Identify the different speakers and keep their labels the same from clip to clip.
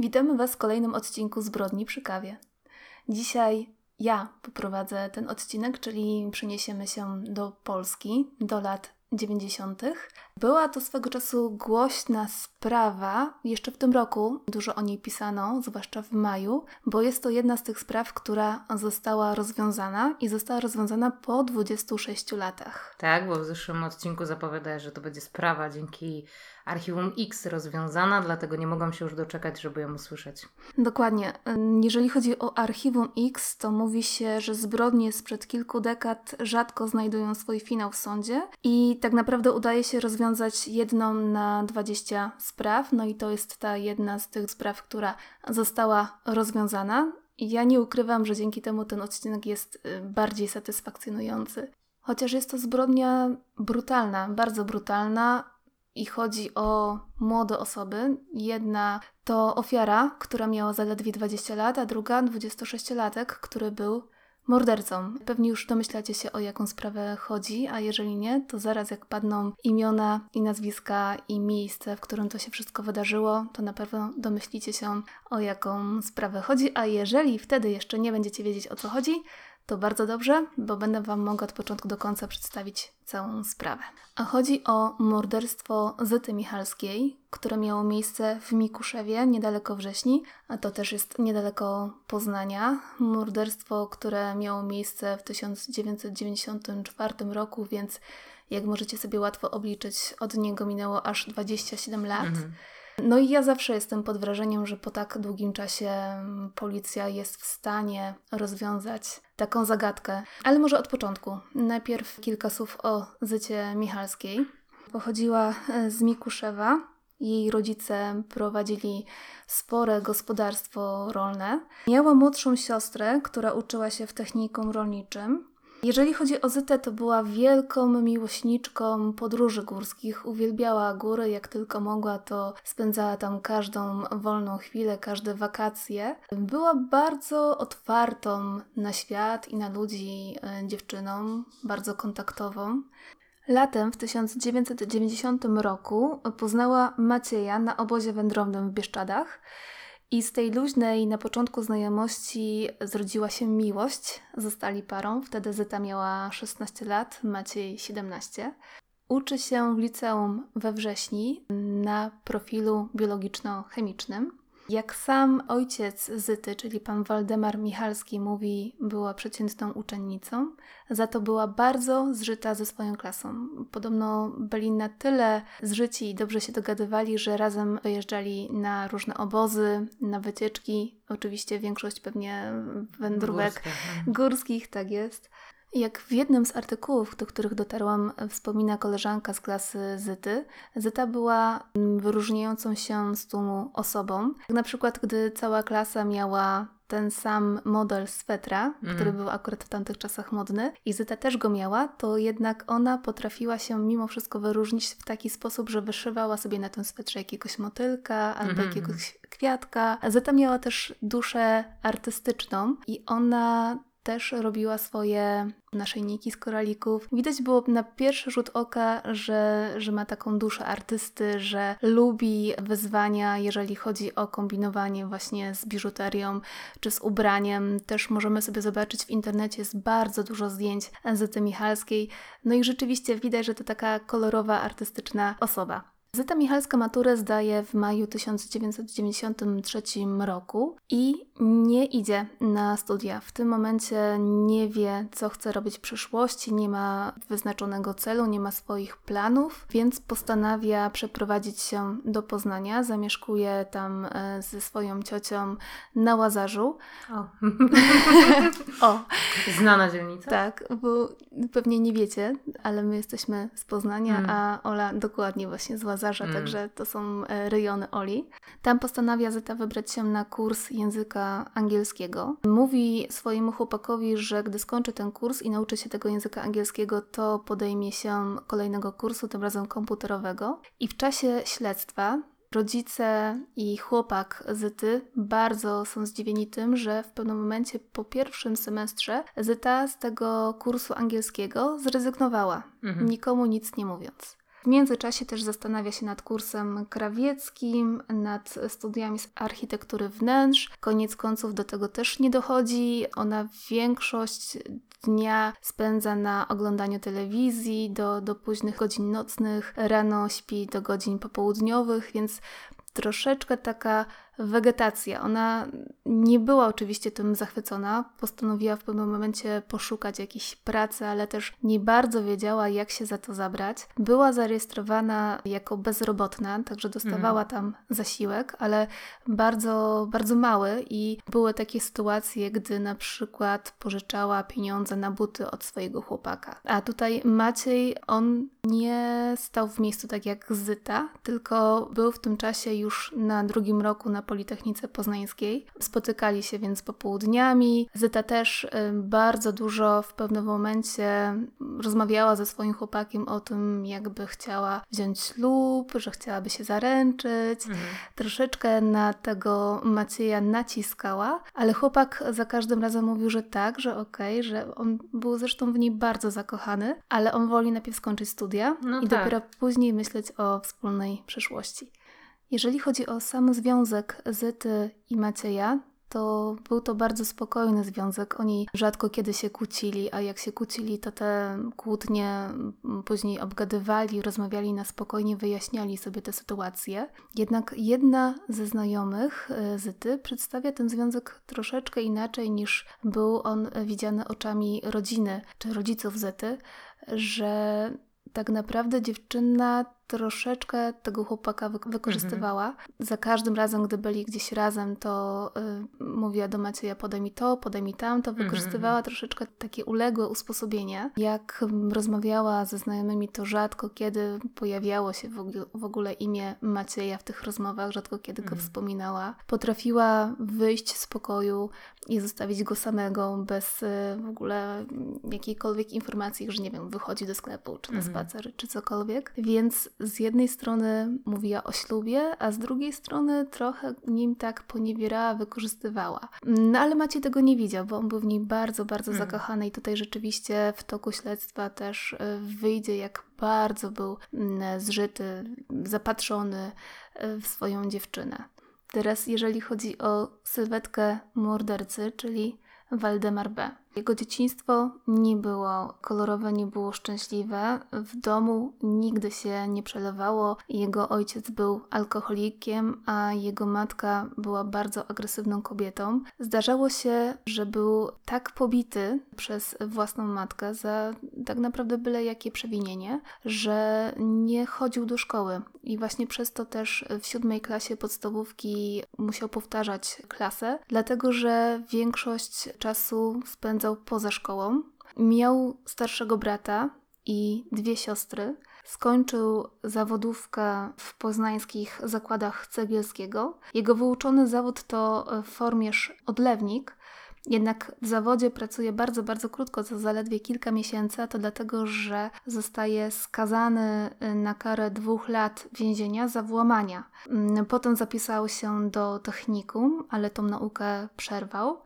Speaker 1: Witamy Was w kolejnym odcinku Zbrodni przy kawie. Dzisiaj ja poprowadzę ten odcinek, czyli przeniesiemy się do Polski, do lat 90. Była to swego czasu głośna sprawa, jeszcze w tym roku dużo o niej pisano, zwłaszcza w maju, bo jest to jedna z tych spraw, która została rozwiązana i została rozwiązana po 26 latach.
Speaker 2: Tak, bo w zeszłym odcinku zapowiadałeś, że to będzie sprawa dzięki Archiwum X rozwiązana, dlatego nie mogłam się już doczekać, żeby ją usłyszeć.
Speaker 1: Dokładnie. Jeżeli chodzi o Archiwum X, to mówi się, że zbrodnie sprzed kilku dekad rzadko znajdują swój finał w sądzie i tak naprawdę udaje się rozwiązać jedną na 20 spraw, no i to jest ta jedna z tych spraw, która została rozwiązana. Ja nie ukrywam, że dzięki temu ten odcinek jest y, bardziej satysfakcjonujący. Chociaż jest to zbrodnia brutalna, bardzo brutalna, i chodzi o młode osoby. Jedna to ofiara, która miała zaledwie 20 lat, a druga 26-latek, który był mordercą. Pewnie już domyślacie się, o jaką sprawę chodzi, a jeżeli nie, to zaraz jak padną imiona i nazwiska i miejsce, w którym to się wszystko wydarzyło, to na pewno domyślicie się, o jaką sprawę chodzi, a jeżeli wtedy jeszcze nie będziecie wiedzieć, o co chodzi, to bardzo dobrze, bo będę Wam mogła od początku do końca przedstawić całą sprawę. A chodzi o morderstwo Zyty Michalskiej, które miało miejsce w Mikuszewie, niedaleko Wrześni, a to też jest niedaleko Poznania. Morderstwo, które miało miejsce w 1994 roku, więc jak możecie sobie łatwo obliczyć, od niego minęło aż 27 lat. Mhm. No i ja zawsze jestem pod wrażeniem, że po tak długim czasie mm, policja jest w stanie rozwiązać taką zagadkę. Ale może od początku. Najpierw kilka słów o Zycie Michalskiej. Pochodziła e, z Mikuszewa. Jej rodzice prowadzili spore gospodarstwo rolne. Miała młodszą siostrę, która uczyła się w technikum rolniczym. Jeżeli chodzi o Zytę, to była wielką miłośniczką podróży górskich. Uwielbiała góry, jak tylko mogła, to spędzała tam każdą wolną chwilę, każde wakacje. Była bardzo otwartą na świat i na ludzi e, dziewczyną, bardzo kontaktową. Latem w 1990 roku poznała Macieja na obozie wędrownym w Bieszczadach. I z tej luźnej na początku znajomości zrodziła się miłość. Zostali parą. Wtedy Zyta miała 16 lat, Maciej 17. Uczy się w liceum we wrześni na profilu biologiczno-chemicznym. Jak sam ojciec Zyty, czyli pan Waldemar Michalski mówi, była przeciętną uczennicą, za to była bardzo zżyta ze swoją klasą. Podobno byli na tyle zżyci i dobrze się dogadywali, że razem wyjeżdżali na różne obozy, na wycieczki. Oczywiście większość pewnie wędrówek Górskie. Mhm. górskich, tak jest. Jak w jednym z artykułów, do których dotarłam, wspomina koleżanka z klasy Zyty, Zyta była wyróżniającą się z tłumu osobą. Na przykład, gdy cała klasa miała ten sam model swetra, mm. który był akurat w tamtych czasach modny, i Zyta też go miała, to jednak ona potrafiła się mimo wszystko wyróżnić w taki sposób, że wyszywała sobie na tym swetrze jakiegoś motylka albo mm. jakiegoś kwiatka. Zyta miała też duszę artystyczną i ona też robiła swoje naszyjniki z koralików. Widać było na pierwszy rzut oka, że, że ma taką duszę artysty, że lubi wyzwania, jeżeli chodzi o kombinowanie właśnie z biżuterią czy z ubraniem. Też możemy sobie zobaczyć w internecie jest bardzo dużo zdjęć Zyty Michalskiej. No i rzeczywiście widać, że to taka kolorowa, artystyczna osoba. Zyta Michalska maturę zdaje w maju 1993 roku i nie idzie na studia. W tym momencie nie wie, co chce robić w przyszłości, nie ma wyznaczonego celu, nie ma swoich planów, więc postanawia przeprowadzić się do Poznania. Zamieszkuje tam e, ze swoją ciocią na Łazarzu.
Speaker 2: O. o. Znana dzielnica?
Speaker 1: Tak, bo pewnie nie wiecie, ale my jesteśmy z Poznania, hmm. a Ola dokładnie właśnie z Łazarzu Łazarza, mm. także to są e, rejony Oli. Tam postanawia Zeta wybrać się na kurs języka angielskiego. Mówi swojemu chłopakowi, że gdy skończy ten kurs i nauczy się tego języka angielskiego, to podejmie się kolejnego kursu, tym razem komputerowego. I w czasie śledztwa Rodzice i chłopak Zyty bardzo są zdziwieni tym, że w pewnym momencie po pierwszym semestrze Zyta z tego kursu angielskiego zrezygnowała, mhm. nikomu nic nie mówiąc. W międzyczasie też zastanawia się nad kursem krawieckim, nad studiami z architektury wnętrz. Koniec końców do tego też nie dochodzi. Ona większość dnia spędza na oglądaniu telewizji do, do późnych godzin nocnych, rano śpi do godzin popołudniowych, więc troszeczkę taka wegetacja. Ona nie była oczywiście tym zachwycona. Postanowiła w pewnym momencie poszukać jakiejś pracy, ale też nie bardzo wiedziała, jak się za to zabrać. Była zarejestrowana jako bezrobotna, także dostawała mhm. tam zasiłek, ale bardzo, bardzo mały i były takie sytuacje, gdy na przykład pożyczała pieniądze na buty od swojego chłopaka. A tutaj Maciej, on nie stał w miejscu tak jak Zyta, tylko był w tym czasie już na drugim roku na Politechnice Poznańskiej. Spotykali się więc popołudniami. Zyta też y, bardzo dużo w pewnym momencie rozmawiała ze swoim chłopakiem o tym, jakby chciała wziąć ślub, że chciałaby się zaręczyć. Mhm. Troszeczkę na tego Macieja naciskała, ale chłopak za każdym razem mówił, że tak, że okej, okay, że on był zresztą w niej bardzo zakochany, ale on woli najpierw skończyć studia no i tak. dopiero później myśleć o wspólnej przyszłości. Jeżeli chodzi o sam związek Zyty i Macieja, to był to bardzo spokojny związek. Oni rzadko kiedy się kłócili, a jak się kłócili, to te kłótnie później obgadywali, rozmawiali na spokojnie, wyjaśniali sobie te sytuacje. Jednak jedna ze znajomych e, Zyty przedstawia ten związek troszeczkę inaczej niż był on widziany oczami rodziny czy rodziców Zyty, że tak naprawdę dziewczyna troszeczkę tego chłopaka wy wykorzystywała. Mhm. Za każdym razem, gdy byli gdzieś razem, to y, mówiła do Macieja podaj mi to, podaj mi tamto. Mhm, wykorzystywała mhm. troszeczkę takie uległe usposobienie. Jak rozmawiała ze znajomymi, to rzadko kiedy pojawiało się w, ogóle imię Macieja w tych rozmowach, rzadko kiedy go wspominała. Potrafiła wyjść z pokoju i zostawić go samego bez y, w ogóle jakiejkolwiek informacji, że nie wiem, wychodzi do sklepu, czy na spacer, czy cokolwiek. Więc z jednej strony mówiła o ślubie, a z drugiej strony trochę nim tak poniewierała, wykorzystywała. No ale Maciej tego nie widział, bo on był w niej bardzo, bardzo hmm. zakochany i tutaj rzeczywiście w toku śledztwa też e, wyjdzie, jak bardzo był mm, zżyty, zapatrzony e, w swoją dziewczynę. Teraz, jeżeli chodzi o sylwetkę mordercy, czyli Waldemar B. Jego dzieciństwo nie było kolorowe, nie było szczęśliwe. W domu nigdy się nie przelewało. Jego ojciec był alkoholikiem, a jego matka była bardzo agresywną kobietą. Zdarzało się, że był tak pobity przez własną matkę za tak naprawdę byle jakie przewinienie, że nie chodził do szkoły. I właśnie przez to też w siódmej klasie podstawówki musiał powtarzać klasę, dlatego że większość czasu spędzał spędzał poza szkołą. Miał starszego brata i dwie siostry. Skończył zawodówkę w poznańskich zakładach cegielskiego. Jego wyuczony zawód to formierz odlewnik, jednak w zawodzie pracuje bardzo, bardzo krótko, to zaledwie kilka miesięcy, a to dlatego, że zostaje skazany na karę dwóch lat więzienia za włamania. Potem zapisał się do technikum, ale tą naukę przerwał.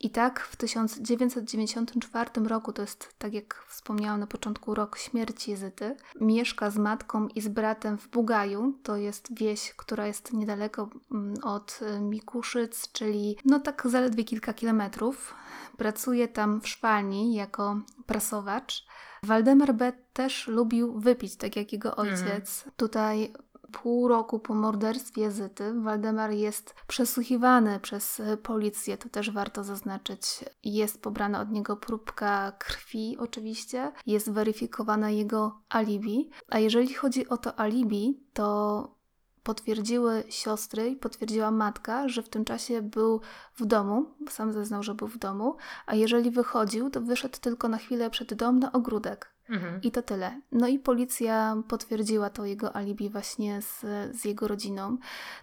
Speaker 1: I tak w 1994 roku, to jest tak jak wspomniałam na początku, rok śmierci Zyty, mieszka z matką i z bratem w Bugaju. To jest wieś, która jest niedaleko mm, od y, Mikuszyc, czyli no tak zaledwie kilka kilometrów. Pracuje tam w szwalni jako prasowacz. Waldemar B. też lubił wypić, tak jak jego mhm. ojciec. Mhm. Tutaj pół roku po morderstwie Zyty Waldemar jest przesłuchiwany przez policję, to też warto zaznaczyć. Jest pobrana od niego próbka krwi oczywiście, jest weryfikowana jego alibi, a jeżeli chodzi o to alibi, to potwierdziły siostry i potwierdziła matka, że w tym czasie był w domu, sam zeznał, że był w domu, a jeżeli wychodził, to wyszedł tylko na chwilę przed dom na ogródek. Mhm. I to tyle. No i policja potwierdziła to jego alibi właśnie z, z jego rodziną.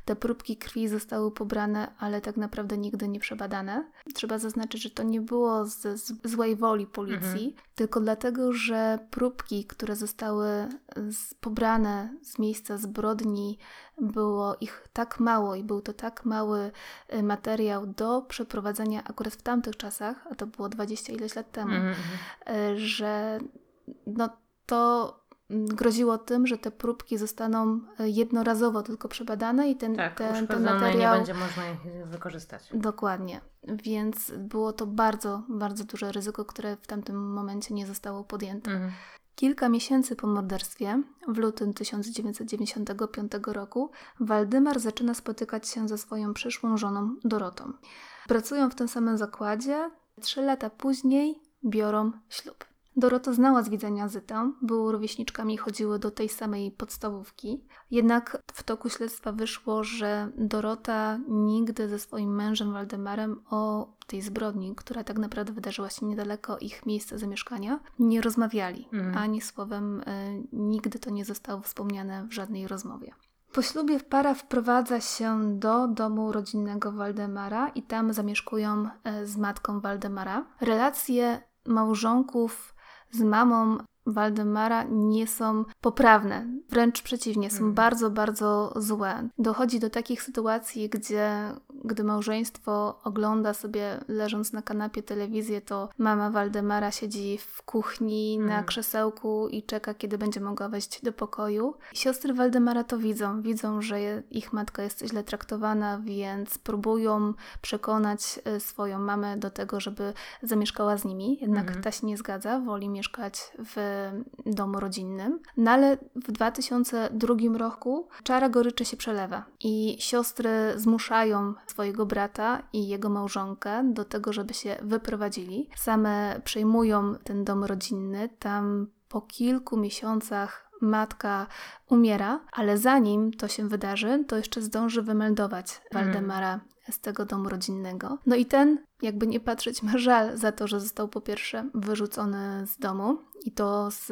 Speaker 1: Te próbki krwi zostały pobrane, ale tak naprawdę nigdy nie przebadane. Trzeba zaznaczyć, że to nie było z, z złej woli policji, mhm. tylko dlatego, że próbki, które zostały z, pobrane z miejsca zbrodni, było ich tak mało i był to tak mały y, materiał do przeprowadzenia akurat w tamtych czasach, a to było 20 ileś lat temu, mhm. mhm. Y, że no to groziło tym, że te próbki zostaną e, jednorazowo tylko przebadane i ten,
Speaker 2: tak,
Speaker 1: ten,
Speaker 2: ten
Speaker 1: materiał...
Speaker 2: nie będzie można ich wykorzystać.
Speaker 1: Dokładnie. Więc było to bardzo, bardzo duże ryzyko, które w tamtym momencie nie zostało podjęte. Mhm. Kilka miesięcy po morderstwie, w lutym 1995 roku, Waldymar zaczyna spotykać się ze swoją przyszłą żoną Dorotą. Pracują w tym samym zakładzie. Trzy lata później biorą ślub. Dorota znała z widzenia Zytę, były rówieśniczkami i chodziły do tej samej podstawówki. Jednak w toku śledztwa wyszło, że Dorota nigdy ze swoim mężem Waldemarem o tej zbrodni, która tak naprawdę wydarzyła się niedaleko ich miejsca zamieszkania, nie rozmawiali. Mm. Ani słowem y, nigdy to nie zostało wspomniane w żadnej rozmowie. Po ślubie para wprowadza się do domu rodzinnego Waldemara i tam zamieszkują y, z matką Waldemara. Relacje małżonków z mamą Waldemara nie są poprawne, wręcz przeciwnie, są mm. bardzo, bardzo złe. Dochodzi do takich sytuacji, gdzie gdy małżeństwo ogląda sobie leżąc na kanapie telewizję, to mama Waldemara siedzi w kuchni mm. na krzesełku i czeka, kiedy będzie mogła wejść do pokoju. Siostry Waldemara to widzą, widzą, że ich matka jest źle traktowana, więc próbują przekonać e, swoją mamę do tego, żeby zamieszkała z nimi. Jednak mm. ta się nie zgadza, woli mieszkać w domu rodzinnym. No ale w 2002 roku czara goryczy się przelewa i siostry zmuszają swojego brata i jego małżonkę do tego, żeby się wyprowadzili. Same przejmują ten dom rodzinny. Tam po kilku miesiącach matka umiera, ale zanim to się wydarzy, to jeszcze zdąży wymeldować mm. Waldemara z tego domu rodzinnego. No i ten, jakby nie patrzeć, ma żal za to, że został po pierwsze wyrzucony z domu i to z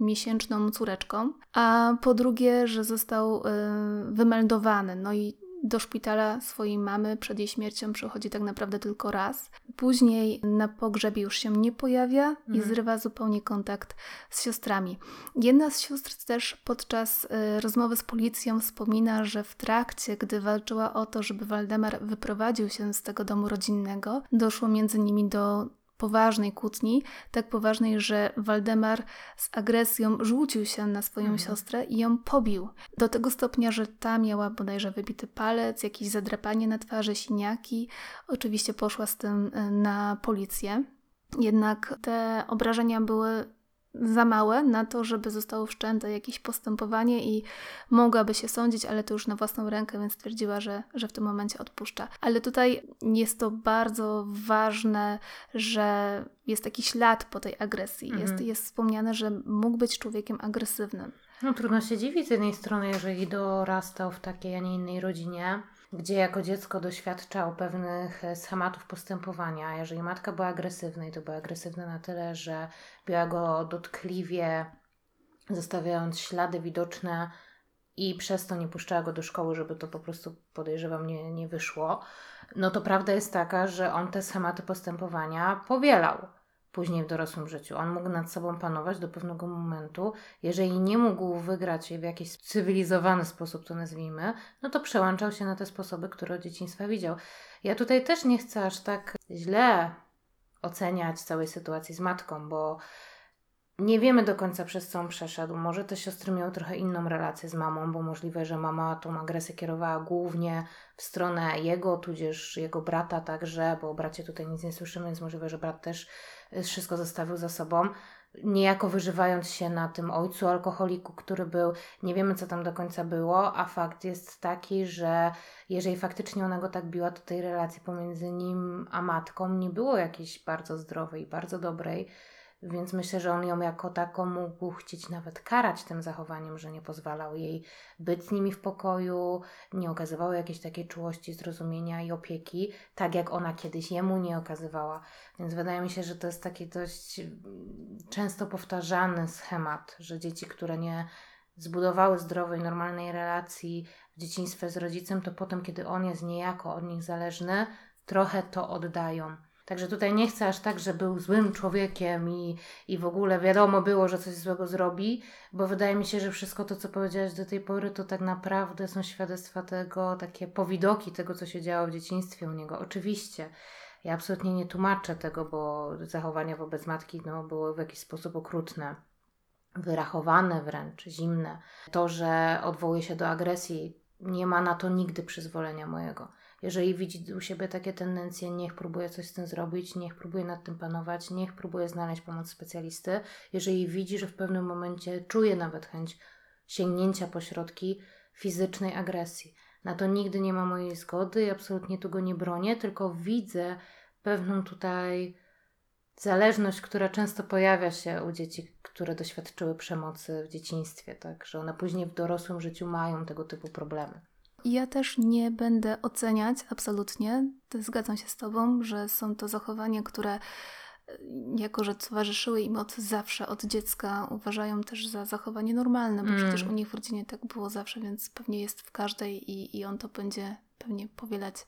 Speaker 1: miesięczną córeczką, a po drugie, że został y, wymeldowany. No i do szpitala swojej mamy przed jej śmiercią przychodzi tak naprawdę tylko raz. Później na pogrzebie już się nie pojawia i mhm. zrywa zupełnie kontakt z siostrami. Jedna z sióstr też podczas y, rozmowy z policją wspomina, że w trakcie, gdy walczyła o to, żeby Waldemar wyprowadził się z tego domu rodzinnego, doszło między nimi do poważnej kłótni, tak poważnej, że Waldemar z agresją rzucił się na swoją mhm. siostrę i ją pobił. Do tego stopnia, że ta miała bodajże wybity palec, jakieś zadrapanie na twarzy, siniaki. Oczywiście poszła z tym e, na policję. Jednak te obrażenia były za małe na to, żeby zostało wszczęte jakieś postępowanie i mogłaby się sądzić, ale to już na własną rękę, więc stwierdziła, że, że w tym momencie odpuszcza. Ale tutaj jest to bardzo ważne, że jest taki ślad po tej agresji. Mhm. Jest, jest wspomniane, że mógł być człowiekiem agresywnym.
Speaker 2: No trudno się dziwić z jednej strony, jeżeli dorastał w takiej, a nie innej rodzinie, gdzie jako dziecko doświadczał pewnych e, schematów postępowania. Jeżeli matka była agresywna i to była agresywna na tyle, że biła go dotkliwie, zostawiając ślady widoczne i przez to nie puszczała go do szkoły, żeby to po prostu podejrzewam nie, nie wyszło, no to prawda jest taka, że on te schematy postępowania powielał później w dorosłym życiu. On mógł nad sobą panować do pewnego momentu. Jeżeli nie mógł wygrać w jakiś cywilizowany sposób, to nazwijmy, no to przełączał się na te sposoby, które od dzieciństwa widział. Ja tutaj też nie chcę aż tak źle oceniać całej sytuacji z matką, bo nie wiemy do końca przez co on przeszedł. Może te siostry miały trochę inną relację z mamą, bo możliwe, że mama tą agresję kierowała głównie w stronę jego, tudzież jego brata także, bo o bracie tutaj nic nie słyszymy, więc możliwe, że brat też wszystko zostawił za sobą, niejako wyżywając się na tym ojcu alkoholiku, który był, nie wiemy co tam do końca było, a fakt jest taki, że jeżeli faktycznie ona go tak biła, to tej relacji pomiędzy nim a matką nie było jakiejś bardzo zdrowej, bardzo dobrej więc myślę, że on ją jako taką mógł chcieć nawet karać tym zachowaniem, że nie pozwalał jej być z nimi w pokoju, nie okazywał jakiejś takiej czułości, zrozumienia i opieki, tak jak ona kiedyś jemu nie okazywała. Więc wydaje mi się, że to jest taki dość mm, często powtarzany schemat, że dzieci, które nie zbudowały zdrowej, normalnej relacji w dzieciństwie z rodzicem, to potem, kiedy on jest niejako od nich zależny, trochę to oddają. Także tutaj nie chcę aż tak, że był złym człowiekiem i, i w ogóle wiadomo było, że coś złego zrobi, bo wydaje mi się, że wszystko to, co powiedziałaś do tej pory, to tak naprawdę są świadectwa tego, takie powidoki tego, co się działo w dzieciństwie u niego. Oczywiście. Ja absolutnie nie tłumaczę tego, bo zachowania wobec matki no, były w jakiś sposób okrutne. wyrachowane wręcz, zimne. To, że odwołuje się do agresji, nie ma na to nigdy przyzwolenia mojego. Jeżeli widzi u siebie takie tendencje, niech próbuje coś z tym zrobić, niech próbuje nad tym panować, niech próbuje znaleźć pomoc specjalisty. Jeżeli widzi, że w pewnym momencie czuje nawet chęć sięgnięcia po środki fizycznej agresji, na to nigdy nie ma mojej zgody i absolutnie tu go nie bronię, tylko widzę pewną tutaj zależność, która często pojawia się u dzieci, które doświadczyły przemocy w dzieciństwie, tak, że one później w dorosłym życiu mają tego typu problemy.
Speaker 1: Ja też nie będę oceniać absolutnie. Zgadzam się z Tobą, że są to zachowania, które e, jako, że towarzyszyły im od zawsze, od dziecka, uważają też za zachowanie normalne, bo mm. przecież u nich w rodzinie tak było zawsze, więc pewnie jest w każdej i, i on to będzie pewnie powielać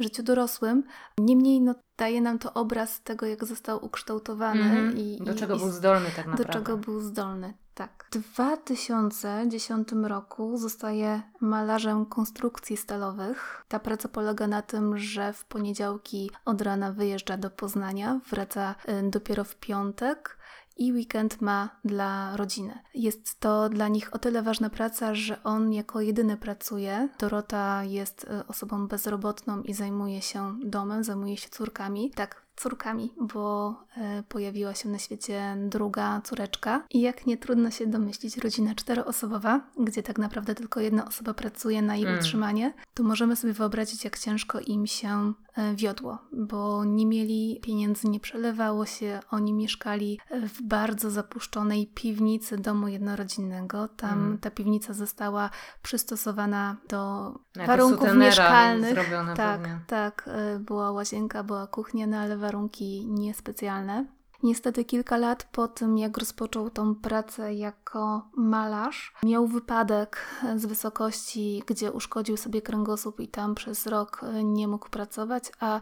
Speaker 1: w życiu dorosłym. Niemniej no, daje nam to obraz tego, jak został ukształtowany mm -hmm. i
Speaker 2: do czego i, był zdolny tak naprawdę.
Speaker 1: Do czego był zdolny, tak. W 2010 roku zostaje malarzem konstrukcji stalowych. Ta praca polega na tym, że w poniedziałki od rana wyjeżdża do Poznania, wraca y, dopiero w piątek i weekend ma dla rodziny. Jest to dla nich o tyle ważna praca, że on jako jedyny pracuje. Dorota jest y, osobą bezrobotną i zajmuje się domem, zajmuje się córkami. Tak, córkami, bo e, pojawiła się na świecie druga córeczka. I jak nie trudno się domyślić, rodzina czteroosobowa, gdzie tak naprawdę tylko jedna osoba pracuje na jej mm. utrzymanie, to możemy sobie wyobrazić, jak ciężko im się e, wiodło, bo nie mieli pieniędzy, nie przelewało się. Oni mieszkali w bardzo zapuszczonej piwnicy domu jednorodzinnego. Tam mm. ta piwnica została przystosowana do warunków mieszkalnych. Tak, pewnie. tak. E, była łazienka, była kuchnia, no ale warunki niespecjalne. Niestety kilka lat po tym, jak rozpoczął tą pracę jako malarz, miał wypadek z wysokości, gdzie uszkodził sobie kręgosłup i tam przez rok nie mógł pracować, a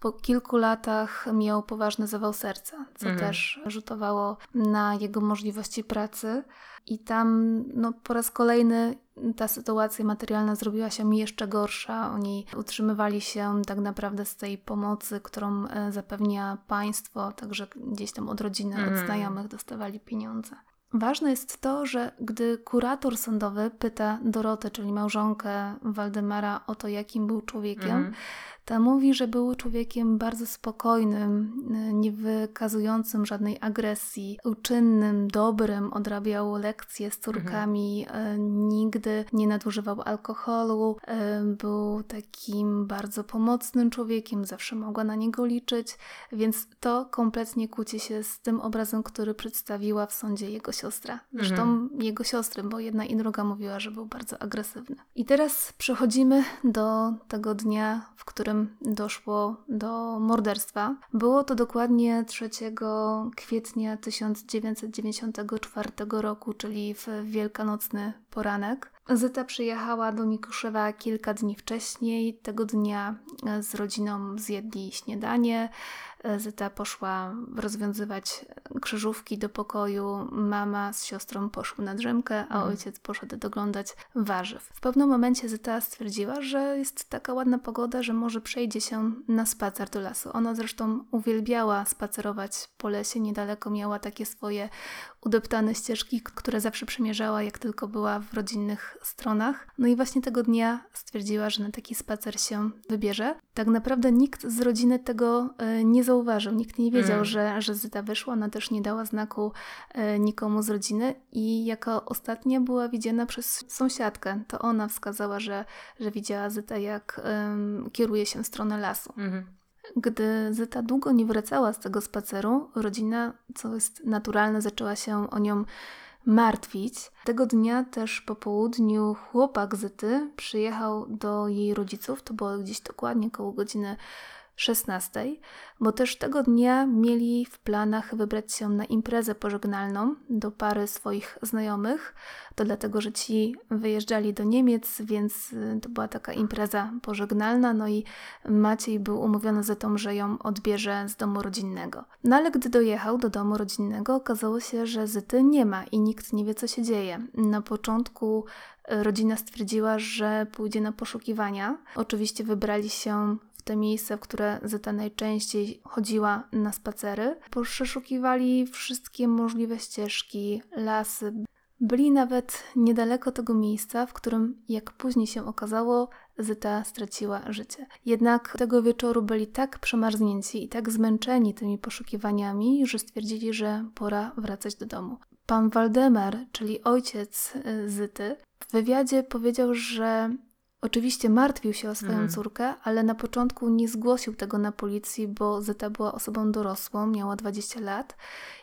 Speaker 1: po kilku latach miał poważny zawał serca, co mhm. też rzutowało na jego możliwości pracy. I tam no, po raz kolejny ta sytuacja materialna zrobiła się jeszcze gorsza. Oni utrzymywali się tak naprawdę z tej pomocy, którą e, zapewnia państwo, także gdzieś tam od rodziny, od mhm. znajomych dostawali pieniądze. Ważne jest to, że gdy kurator sądowy pyta Dorotę, czyli małżonkę Waldemara, o to, jakim był człowiekiem, mm. Ta mówi, że był człowiekiem bardzo spokojnym, nie wykazującym żadnej agresji, uczynnym, dobrym, odrabiał lekcje z córkami, mhm. nigdy nie nadużywał alkoholu, e, był takim bardzo pomocnym człowiekiem, zawsze mogła na niego liczyć, więc to kompletnie kłóci się z tym obrazem, który przedstawiła w sądzie jego siostra. Zresztą mhm. jego siostry, bo jedna i druga mówiła, że był bardzo agresywny. I teraz przechodzimy do tego dnia, w którym doszło do morderstwa. Było to dokładnie 3 kwietnia 1994 roku, czyli w wielkanocny poranek. Zyta przyjechała do Mikuszewa kilka dni wcześniej. Tego dnia z rodziną zjedli śniadanie. Zyta poszła rozwiązywać krzyżówki do pokoju, mama z siostrą poszły na drzemkę, a mhm. ojciec poszedł doglądać warzyw. W pewnym momencie Zyta stwierdziła, że jest taka ładna pogoda, że może przejdzie się na spacer do lasu. Ona zresztą uwielbiała spacerować po lesie, niedaleko miała takie swoje udeptane ścieżki, które zawsze przemierzała, jak tylko była w rodzinnych stronach. No i właśnie tego dnia stwierdziła, że na taki spacer się wybierze. Tak naprawdę nikt z rodziny tego e, nie zauważył, nikt nie wiedział, mm. że, że Zyta wyszła, ona też nie dała znaku e, nikomu z rodziny i jako ostatnia była widziana przez sąsiadkę. To ona wskazała, że, że widziała Zytę, jak um, kieruje się w stronę lasu. Mm. Gdy Zyta długo nie wracała z tego spaceru, rodzina, co jest naturalne, zaczęła się o nią martwić. Tego dnia też po południu chłopak Zyty przyjechał do jej rodziców, to było gdzieś dokładnie koło godziny 16, bo też tego dnia mieli w planach wybrać się na imprezę pożegnalną do pary swoich znajomych. To dlatego, że ci wyjeżdżali do Niemiec, więc y, to była taka impreza pożegnalna. No i Maciej był umówiony za tą, że ją odbierze z domu rodzinnego. No ale gdy dojechał do domu rodzinnego, okazało się, że Zyty nie ma i nikt nie wie, co się dzieje. Na początku y, rodzina stwierdziła, że pójdzie na poszukiwania. Oczywiście wybrali się te miejsca, w które Zeta najczęściej chodziła na spacery. Przeszukiwali wszystkie możliwe ścieżki, lasy. Byli nawet niedaleko tego miejsca, w którym, jak później się okazało, Zyta straciła życie. Jednak tego wieczoru byli tak przemarznięci i tak zmęczeni tymi poszukiwaniami, że stwierdzili, że pora wracać do domu. Pan Waldemar, czyli ojciec y, Zyty, w wywiadzie powiedział, że Oczywiście martwił się o swoją mm. córkę, ale na początku nie zgłosił tego na policji, bo Zeta była osobą dorosłą, miała 20 lat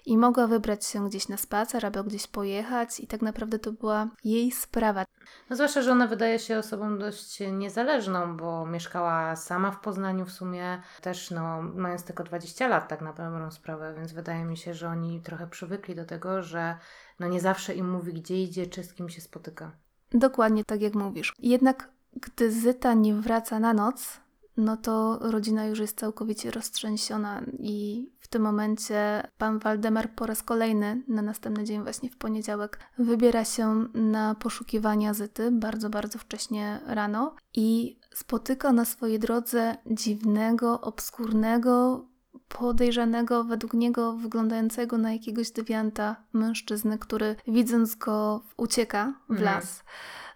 Speaker 1: i mogła wybrać się gdzieś na spacer albo gdzieś pojechać i tak naprawdę to była jej sprawa.
Speaker 2: No zwłaszcza, że ona wydaje się osobą dość niezależną, bo mieszkała sama w Poznaniu w sumie, też no, mając tylko 20 lat tak na dobrą sprawę, więc wydaje mi się, że oni trochę przywykli do tego, że no nie zawsze im mówi, gdzie idzie, czy z kim się spotyka.
Speaker 1: Dokładnie tak jak mówisz. Jednak gdy Zyta nie wraca na noc, no to rodzina już jest całkowicie roztrzęsiona i w tym momencie pan Waldemar po raz kolejny na następny dzień, właśnie w poniedziałek, wybiera się na poszukiwania Zyty bardzo, bardzo wcześnie rano i spotyka na swojej drodze dziwnego, obskurnego, podejrzanego, według niego wyglądającego na jakiegoś dewianta mężczyznę, który widząc go ucieka w mhm. las.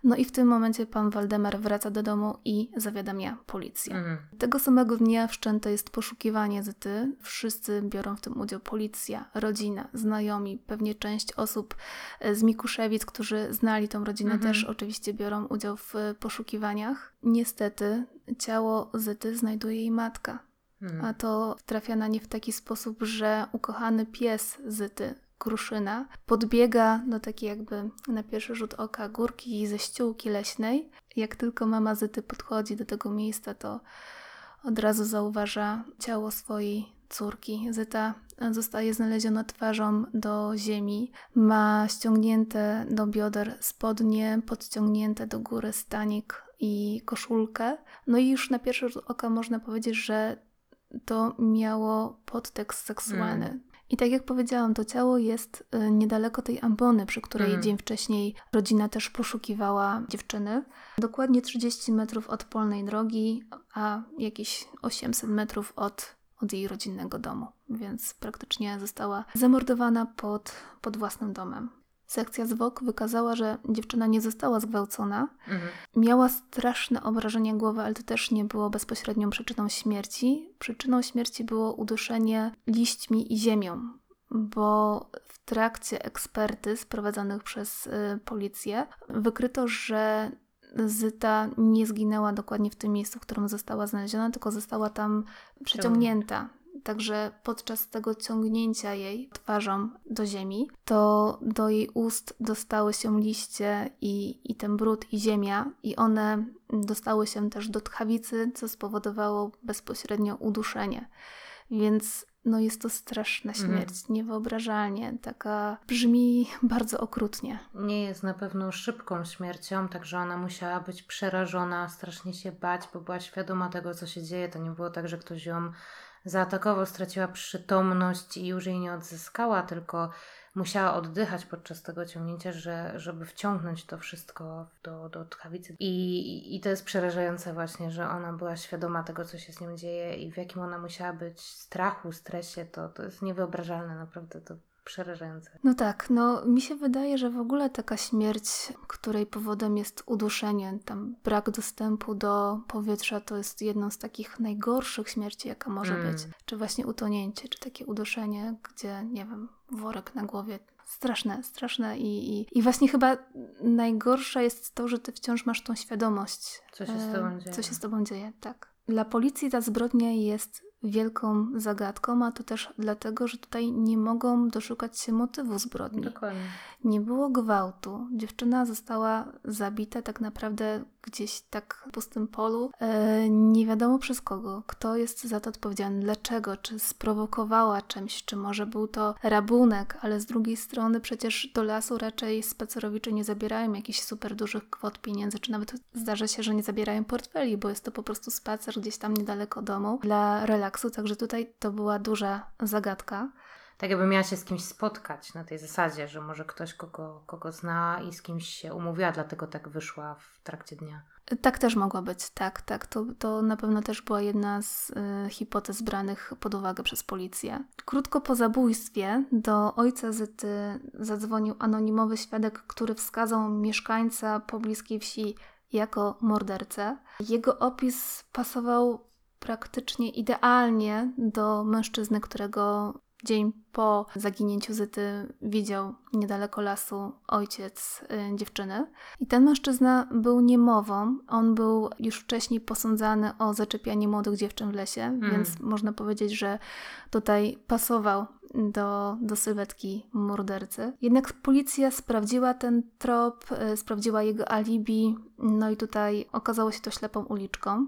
Speaker 1: No i w tym momencie pan Waldemar wraca do domu i zawiadamia policję. Mhm. Tego samego dnia wszczęte jest poszukiwanie Zyty. Wszyscy biorą w tym udział policja, rodzina, znajomi, pewnie część osób e, z Mikuszewic, którzy znali tą rodzinę, mhm. też oczywiście biorą udział w poszukiwaniach. Niestety ciało Zyty znajduje jej matka. Mhm. A to trafia na nie w taki sposób, że ukochany pies Zyty kruszyna podbiega do takiej jakby na pierwszy rzut oka górki ze ściółki leśnej. Jak tylko mama Zyty podchodzi do tego miejsca, to od razu zauważa ciało swojej córki. Zyta zostaje znaleziona twarzą do ziemi, ma ściągnięte do bioder spodnie, podciągnięte do góry stanik i koszulkę. No i już na pierwszy rzut oka można powiedzieć, że to miało podtekst seksualny. Mm. I tak jak powiedziałam, to ciało jest y, niedaleko tej ambony, przy której mm. dzień wcześniej rodzina też poszukiwała dziewczyny. Dokładnie 30 metrów od polnej drogi, a jakieś 800 metrów od, od jej rodzinnego domu. Więc praktycznie została zamordowana pod, pod własnym domem. Sekcja zwłok wykazała, że dziewczyna nie została zgwałcona. Mhm. Miała straszne obrażenie głowy, ale to też nie było bezpośrednią przyczyną śmierci. Przyczyną śmierci było uduszenie liśćmi i ziemią, bo w trakcie ekspertyz prowadzonych przez y, policję wykryto, że Zyta nie zginęła dokładnie w tym miejscu, w którym została znaleziona, tylko została tam przeciągnięta Także podczas tego ciągnięcia jej twarzą do ziemi, to do jej ust dostały się liście i, i ten brud i ziemia, i one dostały się też do tchawicy, co spowodowało bezpośrednio uduszenie. Więc no jest to straszna mhm. śmierć, mm. niewyobrażalnie, taka brzmi bardzo okrutnie.
Speaker 2: Nie jest na pewno szybką śmiercią, także ona musiała być przerażona, strasznie się bać, bo była świadoma tego, co się dzieje. To nie było tak, że ktoś ją zaatakował, straciła przytomność i już jej nie odzyskała, tylko musiała oddychać podczas tego ciągnięcia, że, żeby wciągnąć to wszystko do, do tchawicy. I, I to jest przerażające właśnie, że ona była świadoma tego, co się z nią dzieje i w jakim ona musiała być strachu, stresie, to, to jest niewyobrażalne naprawdę. To przerażające.
Speaker 1: No tak, no mi się wydaje, że w ogóle taka śmierć, której powodem jest uduszenie, tam brak dostępu do powietrza, to jest jedną z takich najgorszych śmierci, jaka może mm. być. Czy właśnie utonięcie, czy takie uduszenie, gdzie, nie wiem, worek na głowie. Straszne, straszne i, i, i właśnie chyba najgorsze jest to, że ty wciąż masz tą świadomość.
Speaker 2: Co się z tobą dzieje.
Speaker 1: Co się z tobą dzieje, tak. Dla policji ta zbrodnia jest wielką zagadką, a to też dlatego, że tutaj nie mogą doszukać się motywu zbrodni.
Speaker 2: Dokładnie.
Speaker 1: Nie było gwałtu. Dziewczyna została zabita tak naprawdę gdzieś tak w pustym polu. E, nie wiadomo przez kogo, kto jest za to odpowiedzialny, dlaczego, czy sprowokowała czymś, czy może był to rabunek, ale z drugiej strony przecież do lasu raczej spacerowicze nie zabierają jakichś super dużych kwot pieniędzy, czy nawet zdarza się, że nie zabierają portfeli, bo jest to po prostu spacer gdzieś tam niedaleko domu dla relaksu, także tutaj to była duża zagadka.
Speaker 2: Tak jakby miała się z kimś spotkać na tej zasadzie, że może ktoś kogo, kogo zna i z kimś się umówiła, dlatego tak wyszła w trakcie dnia.
Speaker 1: Tak też mogło być, tak, tak. To, to na pewno też była jedna z y, hipotez branych pod uwagę przez policję. Krótko po zabójstwie do ojca Zyty zadzwonił anonimowy świadek, który wskazał mieszkańca pobliskiej wsi jako mordercę. Jego opis pasował praktycznie idealnie do mężczyzny, którego dzień po zaginięciu Zyty widział niedaleko lasu ojciec y, dziewczyny. I ten mężczyzna był niemową. On był już wcześniej posądzany o zaczepianie młodych dziewczyn w lesie, mm. więc można powiedzieć, że tutaj pasował do, do sylwetki mordercy. Jednak policja sprawdziła ten trop, y, sprawdziła jego alibi, no i tutaj okazało się to ślepą uliczką.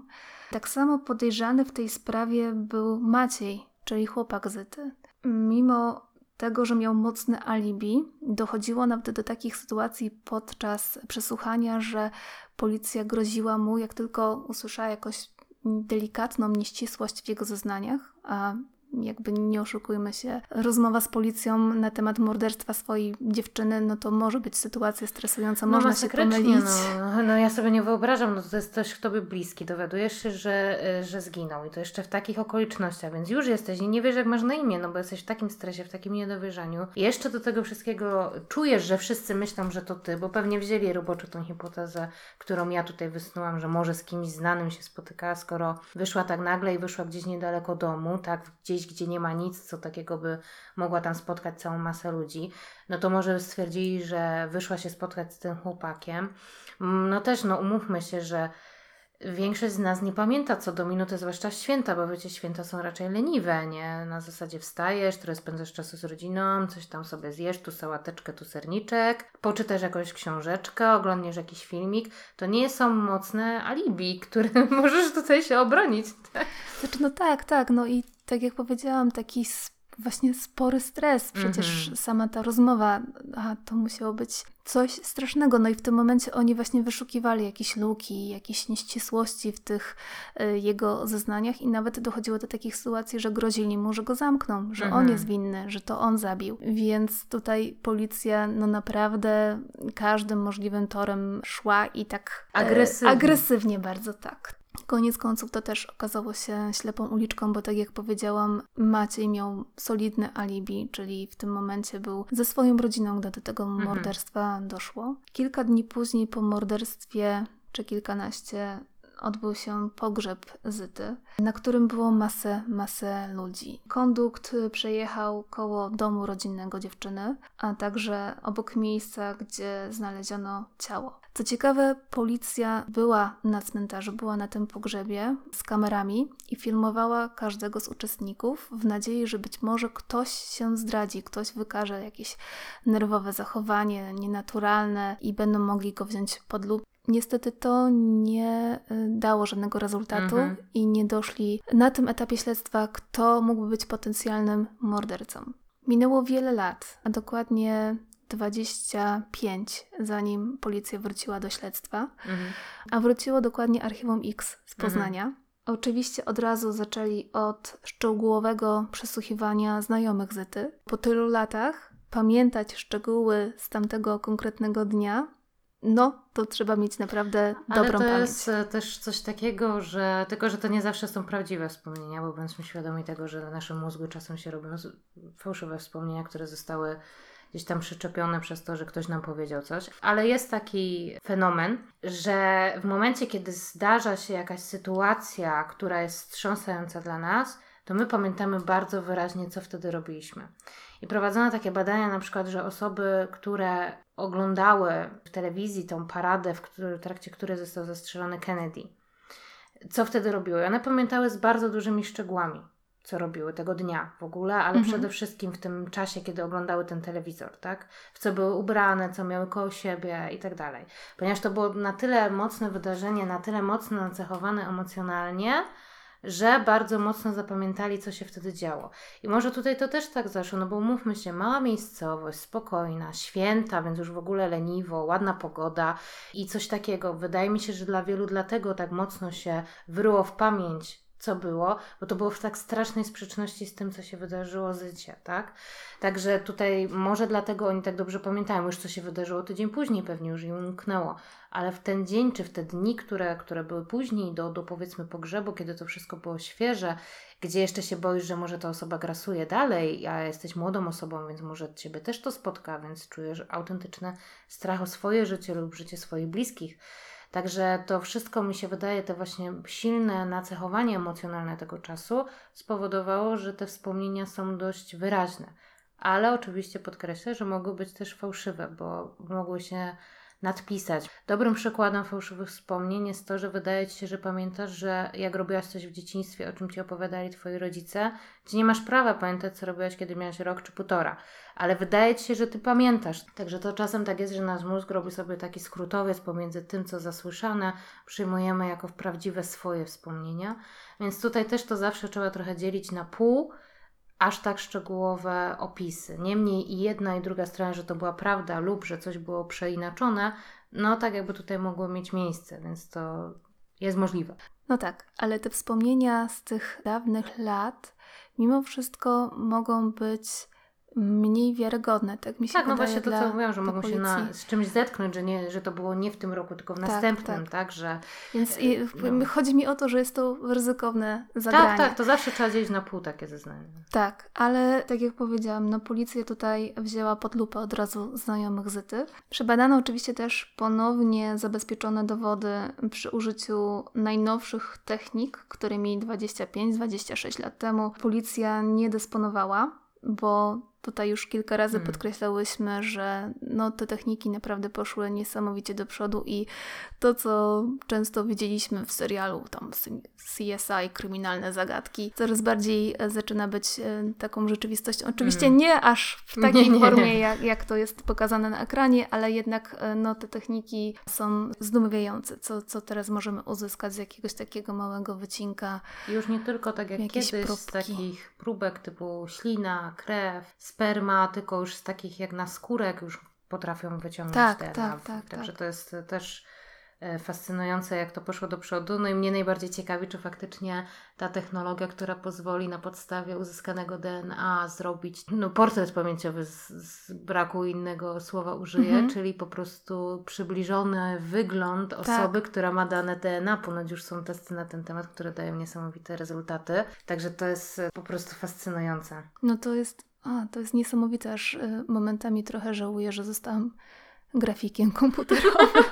Speaker 1: Tak samo podejrzany w tej sprawie był Maciej, czyli chłopak Zyty. Mimo tego, że miał mocne alibi, dochodziło nawet do takich sytuacji podczas przesłuchania, że policja groziła mu, jak tylko usłyszała jakąś delikatną nieścisłość w jego zeznaniach, a jakby nie oszukujmy się, rozmowa z policją na temat morderstwa swojej dziewczyny, no to może być sytuacja stresująca, no można się pomylić.
Speaker 2: No, no ja sobie nie wyobrażam, no to jest ktoś, kto by bliski, dowiadujesz się, że, że zginął i to jeszcze w takich okolicznościach, więc już jesteś i nie wiesz jak masz na imię, no bo jesteś w takim stresie, w takim niedowierzaniu. I jeszcze do tego wszystkiego czujesz, że wszyscy myślą, że to ty, bo pewnie wzięli roboczo tą hipotezę, którą ja tutaj wysnułam, że może z kimś znanym się spotyka, skoro wyszła tak nagle i wyszła gdzieś niedaleko domu, tak, gdzieś gdzieś, gdzie nie ma nic, co takiego by mogła tam spotkać całą masę ludzi, no to może stwierdzili, że wyszła się spotkać z tym chłopakiem. No też, no umówmy się, że większość z nas nie pamięta co do minuty, zwłaszcza święta, bo wiecie, święta są raczej leniwe, nie? Na zasadzie wstajesz, trochę spędzasz czasu z rodziną, coś tam sobie zjesz, tu sałateczkę, tu serniczek, poczytasz jakąś książeczkę, oglądniesz jakiś filmik. To nie są mocne alibi, które możesz tutaj się obronić. Tak?
Speaker 1: Znaczy, no tak, tak, no i tak jak powiedziałam, taki właśnie spory stres. Przecież mm -hmm. sama ta rozmowa, a to musiało być coś strasznego. No i w tym momencie oni właśnie wyszukiwali jakieś luki, jakieś nieścisłości w tych y, jego zeznaniach i nawet dochodziło do takich sytuacji, że grozili mu, że go zamkną, że mm -hmm. on mhm. jest winny, że to on zabił. Więc tutaj policja no naprawdę każdym możliwym torem szła i tak
Speaker 2: e, agresywnie,
Speaker 1: agresywnie bardzo tak. Koniec końców to też okazało się ślepą uliczką, bo tak jak powiedziałam, Maciej miał solidne alibi, czyli w tym momencie był ze swoją rodziną, gdy do tego mhm. morderstwa doszło. Kilka dni później po morderstwie, czy kilkanaście, odbył się pogrzeb Zyty, na którym było masę, masę ludzi. Kondukt przejechał koło domu rodzinnego dziewczyny, a także obok miejsca, gdzie znaleziono ciało. Co ciekawe, policja była na cmentarzu, była na tym pogrzebie z kamerami i filmowała każdego z uczestników w nadziei, że być może ktoś się zdradzi, ktoś wykaże jakieś nerwowe zachowanie, nienaturalne i będą mogli go wziąć pod lupę. Niestety to nie y, dało żadnego rezultatu mhm. i nie doszli na tym etapie śledztwa, kto mógłby być potencjalnym mordercą. Minęło wiele lat, a dokładnie 25, zanim policja wróciła do śledztwa, mhm. a wróciło dokładnie Archiwum X z Poznania. Mhm. Oczywiście od razu zaczęli od szczegółowego przesłuchiwania znajomych Zyty. Po tylu latach pamiętać szczegóły z tamtego konkretnego dnia no, to trzeba mieć naprawdę dobrą pamięć.
Speaker 2: Ale
Speaker 1: to
Speaker 2: jest e, też coś takiego, że tylko, że to nie zawsze są prawdziwe wspomnienia, bo bądźmy świadomi tego, że w naszym mózgu czasem się robią fałszywe wspomnienia, które zostały gdzieś tam przyczepione przez to, że ktoś nam powiedział coś. Ale jest taki fenomen, że w momencie, kiedy zdarza się jakaś sytuacja, która jest wstrząsająca dla nas, to my pamiętamy bardzo wyraźnie, co wtedy robiliśmy. I prowadzono takie badania, na przykład, że osoby, które oglądały w telewizji tą paradę, w, w trakcie której został zastrzelony Kennedy, co wtedy robiły? One pamiętały z bardzo dużymi szczegółami co robiły tego dnia w ogóle, ale mhm. przede wszystkim w tym czasie, kiedy oglądały ten telewizor, tak? W co były ubrane, co miały koło siebie i tak dalej. Ponieważ to było na tyle mocne wydarzenie, na tyle mocno nacechowane emocjonalnie, że bardzo mocno zapamiętali, co się wtedy działo. I może tutaj to też tak zaszło, no bo mówmy się, mała miejscowość, spokojna, święta, więc już w ogóle leniwo, ładna pogoda i coś takiego. Wydaje mi się, że dla wielu dlatego tak mocno się wyryło w pamięć co było, bo to było w tak strasznej sprzeczności z tym, co się wydarzyło z życia, tak? Także tutaj może dlatego oni tak dobrze pamiętają już, co się wydarzyło tydzień później, pewnie już im umknęło, ale w ten dzień, czy w te dni, które, które były później do, do powiedzmy pogrzebu, kiedy to wszystko było świeże, gdzie jeszcze się boisz, że może ta osoba grasuje dalej, a jesteś młodą osobą, więc może Ciebie też to spotka, więc czujesz autentyczny strach o swoje życie lub życie swoich bliskich. Także to wszystko mi się wydaje, te właśnie silne nacechowanie emocjonalne tego czasu spowodowało, że te wspomnienia są dość wyraźne. Ale oczywiście podkreślę, że mogły być też fałszywe, bo mogły się nadpisać. Dobrym przykładem fałszywych wspomnień jest to, że wydaje ci się, że pamiętasz, że jak robiłaś coś w dzieciństwie, o czym ci opowiadali twoi rodzice, gdzie nie masz prawa pamiętać, co robiłaś, kiedy miałaś rok czy półtora, ale wydaje ci się, że ty pamiętasz. Także to czasem tak jest, że nasz mózg robi sobie taki skrótowiec pomiędzy tym, co zasłyszane, przyjmujemy jako prawdziwe swoje wspomnienia. Więc tutaj też to zawsze trzeba trochę dzielić na pół aż tak szczegółowe opisy. Niemniej i jedna i druga strona, że to była prawda lub że coś było przeinaczone, no tak jakby tutaj mogło mieć miejsce, więc to jest możliwe.
Speaker 1: No tak, ale te wspomnienia z tych dawnych lat mimo wszystko mogą być mniej wiarygodne, tak mi się
Speaker 2: tak. Tak, no właśnie to, co mówiłam, że mogą
Speaker 1: policji.
Speaker 2: się na, z czymś zetknąć, że, nie, że to było nie w tym roku, tylko w tak, następnym, tak? tak że,
Speaker 1: Więc i, no. chodzi mi o to, że jest to ryzykowne zagranie.
Speaker 2: Tak, tak, to zawsze trzeba dzielić na pół takie zeznania.
Speaker 1: Tak, ale tak jak powiedziałam, no policja tutaj wzięła pod lupę od razu znajomych Zyty. Przebadano oczywiście też ponownie zabezpieczone dowody przy użyciu najnowszych technik, którymi 25-26 lat temu policja nie dysponowała, bo Tutaj już kilka razy hmm. podkreślałyśmy, że no, te techniki naprawdę poszły niesamowicie do przodu i to, co często widzieliśmy w serialu, tam CSI, kryminalne zagadki, coraz bardziej e, zaczyna być e, taką rzeczywistością. Oczywiście hmm. nie aż w takiej nie, nie, formie, nie. Jak, jak to jest pokazane na ekranie, ale jednak e, no, te techniki są zdumiewające, co, co teraz możemy uzyskać z jakiegoś takiego małego wycinka.
Speaker 2: Już nie tylko tak jak kiedyś, próbki. z takich próbek typu ślina, krew, sperma, tylko już z takich jak na skórek już potrafią wyciągnąć
Speaker 1: tak,
Speaker 2: DNA.
Speaker 1: Tak, tak,
Speaker 2: Także
Speaker 1: tak.
Speaker 2: to jest też e, fascynujące, jak to poszło do przodu. No i mnie najbardziej ciekawi, czy faktycznie ta technologia, która pozwoli na podstawie uzyskanego DNA zrobić no, portret pamięciowy, z, z braku innego słowa użyję, mhm. czyli po prostu przybliżony wygląd tak. osoby, która ma dane DNA. Ponoć już są testy na ten temat, które dają niesamowite rezultaty. Także to jest po prostu fascynujące.
Speaker 1: No to jest a, to jest niesamowite, aż y, momentami trochę żałuję, że zostałam grafikiem komputerowym.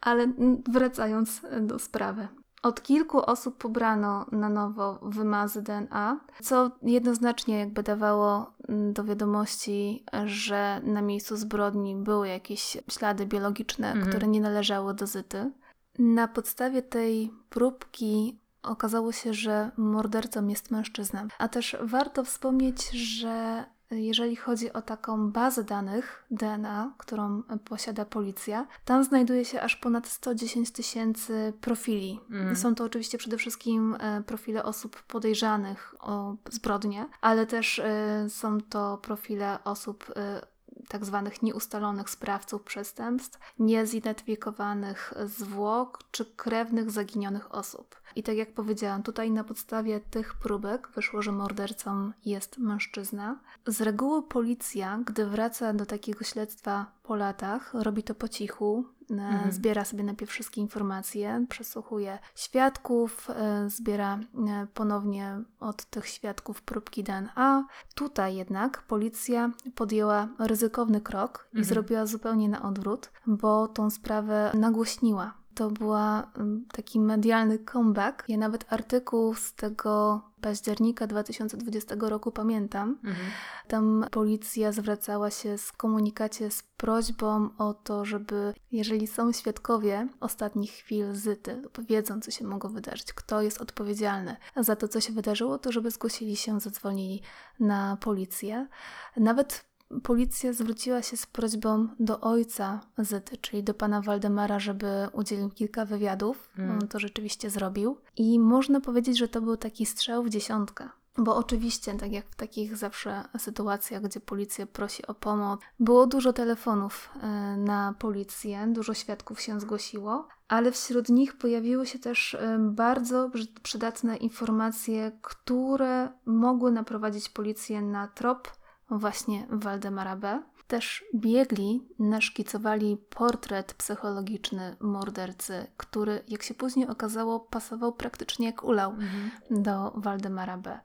Speaker 1: Ale wracając do sprawy. Od kilku osób pobrano na nowo wymazy DNA, co jednoznacznie jakby dawało do wiadomości, że na miejscu zbrodni były jakieś ślady biologiczne, mhm. które nie należały do zyty. Na podstawie tej próbki okazało się, że mordercą jest mężczyzna. A też warto wspomnieć, że jeżeli chodzi o taką bazę danych DNA, którą posiada policja, tam znajduje się aż ponad 110 tysięcy profili. Mm. Są to oczywiście przede wszystkim e, profile osób podejrzanych o zbrodnie, ale też e, są to profile osób e, tak zwanych nieustalonych sprawców przestępstw, niezidentyfikowanych zwłok czy krewnych zaginionych osób. I tak jak powiedziałam, tutaj na podstawie tych próbek wyszło, że mordercą jest mężczyzna. Z reguły policja, gdy wraca do takiego śledztwa po latach, robi to po cichu, e, mhm. zbiera sobie najpierw wszystkie informacje, przesłuchuje świadków, e, zbiera e, ponownie od tych świadków próbki DNA. Tutaj jednak policja podjęła ryzykowny krok mhm. i zrobiła zupełnie na odwrót, bo tą sprawę nagłośniła to była taki medialny comeback. Ja nawet artykuł z tego października 2020 roku pamiętam. Mhm. Tam policja zwracała się z komunikacie z prośbą o to, żeby jeżeli są świadkowie ostatnich chwil zyty, wiedzą co się mogło wydarzyć, kto jest odpowiedzialny za to, co się wydarzyło, to żeby zgłosili się, zadzwonili na policję. Nawet Policja zwróciła się z prośbą do ojca Zyty, czyli do pana Waldemara, żeby udzielił kilka wywiadów. Mm. On to rzeczywiście zrobił. I można powiedzieć, że to był taki strzał w dziesiątkę. Bo oczywiście, tak jak w takich zawsze sytuacjach, gdzie policja prosi o pomoc, było dużo telefonów e, na policję, dużo świadków się zgłosiło, ale wśród nich pojawiły się też e, bardzo przydatne informacje, które mogły naprowadzić policję na trop właśnie Waldemara B. Też biegli naszkicowali portret psychologiczny mordercy, który, jak się później okazało, pasował praktycznie jak ulał mhm. do Waldemara B.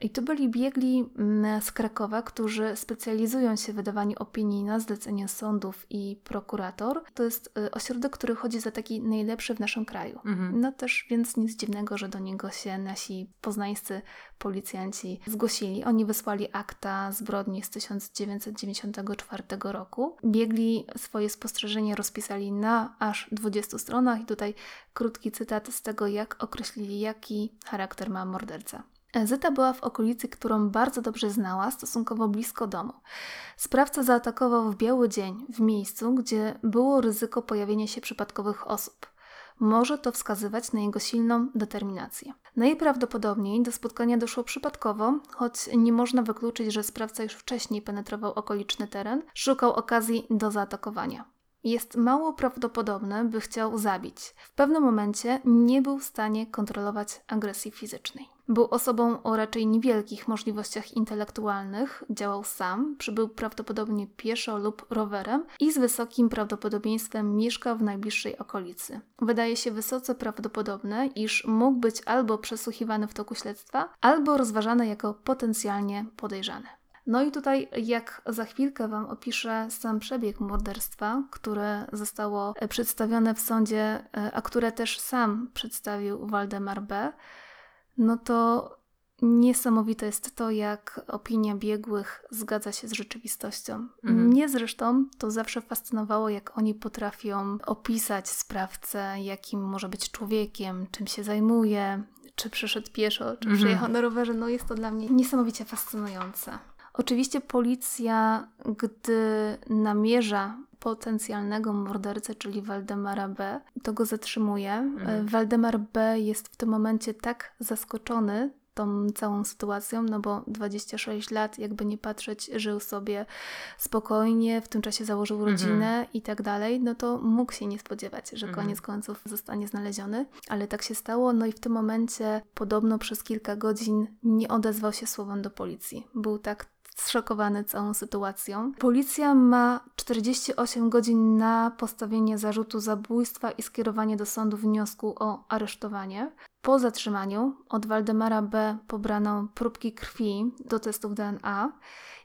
Speaker 1: I to byli biegli mm, z Krakowa, którzy specjalizują się w wydawaniu opinii na zlecenie sądów i prokurator. To jest y, ośrodek, który chodzi za taki najlepszy w naszym kraju. Mhm. No też więc nic dziwnego, że do niego się nasi poznańscy policjanci zgłosili. Oni wysłali akta zbrodni z 1994 roku. Biegli swoje spostrzeżenie rozpisali na aż 20 stronach i tutaj krótki cytat z tego, jak określili, jaki charakter ma morderca. Zyta była w okolicy, którą bardzo dobrze znała, stosunkowo blisko domu. Sprawca zaatakował w biały dzień, w miejscu, gdzie było ryzyko pojawienia się przypadkowych osób. Może to wskazywać na jego silną determinację. Najprawdopodobniej do spotkania doszło przypadkowo, choć nie można wykluczyć, że sprawca już wcześniej penetrował okoliczny teren, szukał okazji do zaatakowania jest mało prawdopodobne, by chciał zabić. W pewnym momencie nie był w stanie kontrolować agresji fizycznej. Był osobą o raczej niewielkich możliwościach intelektualnych, działał sam, przybył prawdopodobnie pieszo lub rowerem i z wysokim prawdopodobieństwem mieszkał w najbliższej okolicy. Wydaje się wysoce prawdopodobne, iż mógł być albo przesłuchiwany w toku śledztwa, albo rozważany jako potencjalnie podejrzany. No i tutaj, jak za chwilkę Wam opiszę sam przebieg morderstwa, które zostało e, przedstawione w sądzie, e, a które też sam przedstawił Waldemar B., no to niesamowite jest to, jak opinia biegłych zgadza się z rzeczywistością. Mhm. Mnie zresztą to zawsze fascynowało, jak oni potrafią opisać sprawcę, jakim może być człowiekiem, czym się zajmuje, czy przeszedł pieszo, czy mhm. przyjechał na rowerze. No jest to dla mnie niesamowicie fascynujące. Oczywiście policja, gdy namierza potencjalnego mordercę, czyli Waldemara B., to go zatrzymuje. Mhm. Waldemar B. jest w tym momencie tak zaskoczony tą całą sytuacją, no bo 26 lat, jakby nie patrzeć, żył sobie spokojnie, w tym czasie założył mhm. rodzinę mhm. i tak dalej, no to mógł się nie spodziewać, że mhm. koniec końców zostanie znaleziony, ale tak się stało, no i w tym momencie podobno przez kilka godzin nie odezwał się słowem do policji. Był tak zszokowany całą sytuacją. Policja ma 48 godzin na postawienie zarzutu zabójstwa i skierowanie do sądu wniosku o aresztowanie. Po zatrzymaniu od Waldemara B. pobrano próbki krwi do testów DNA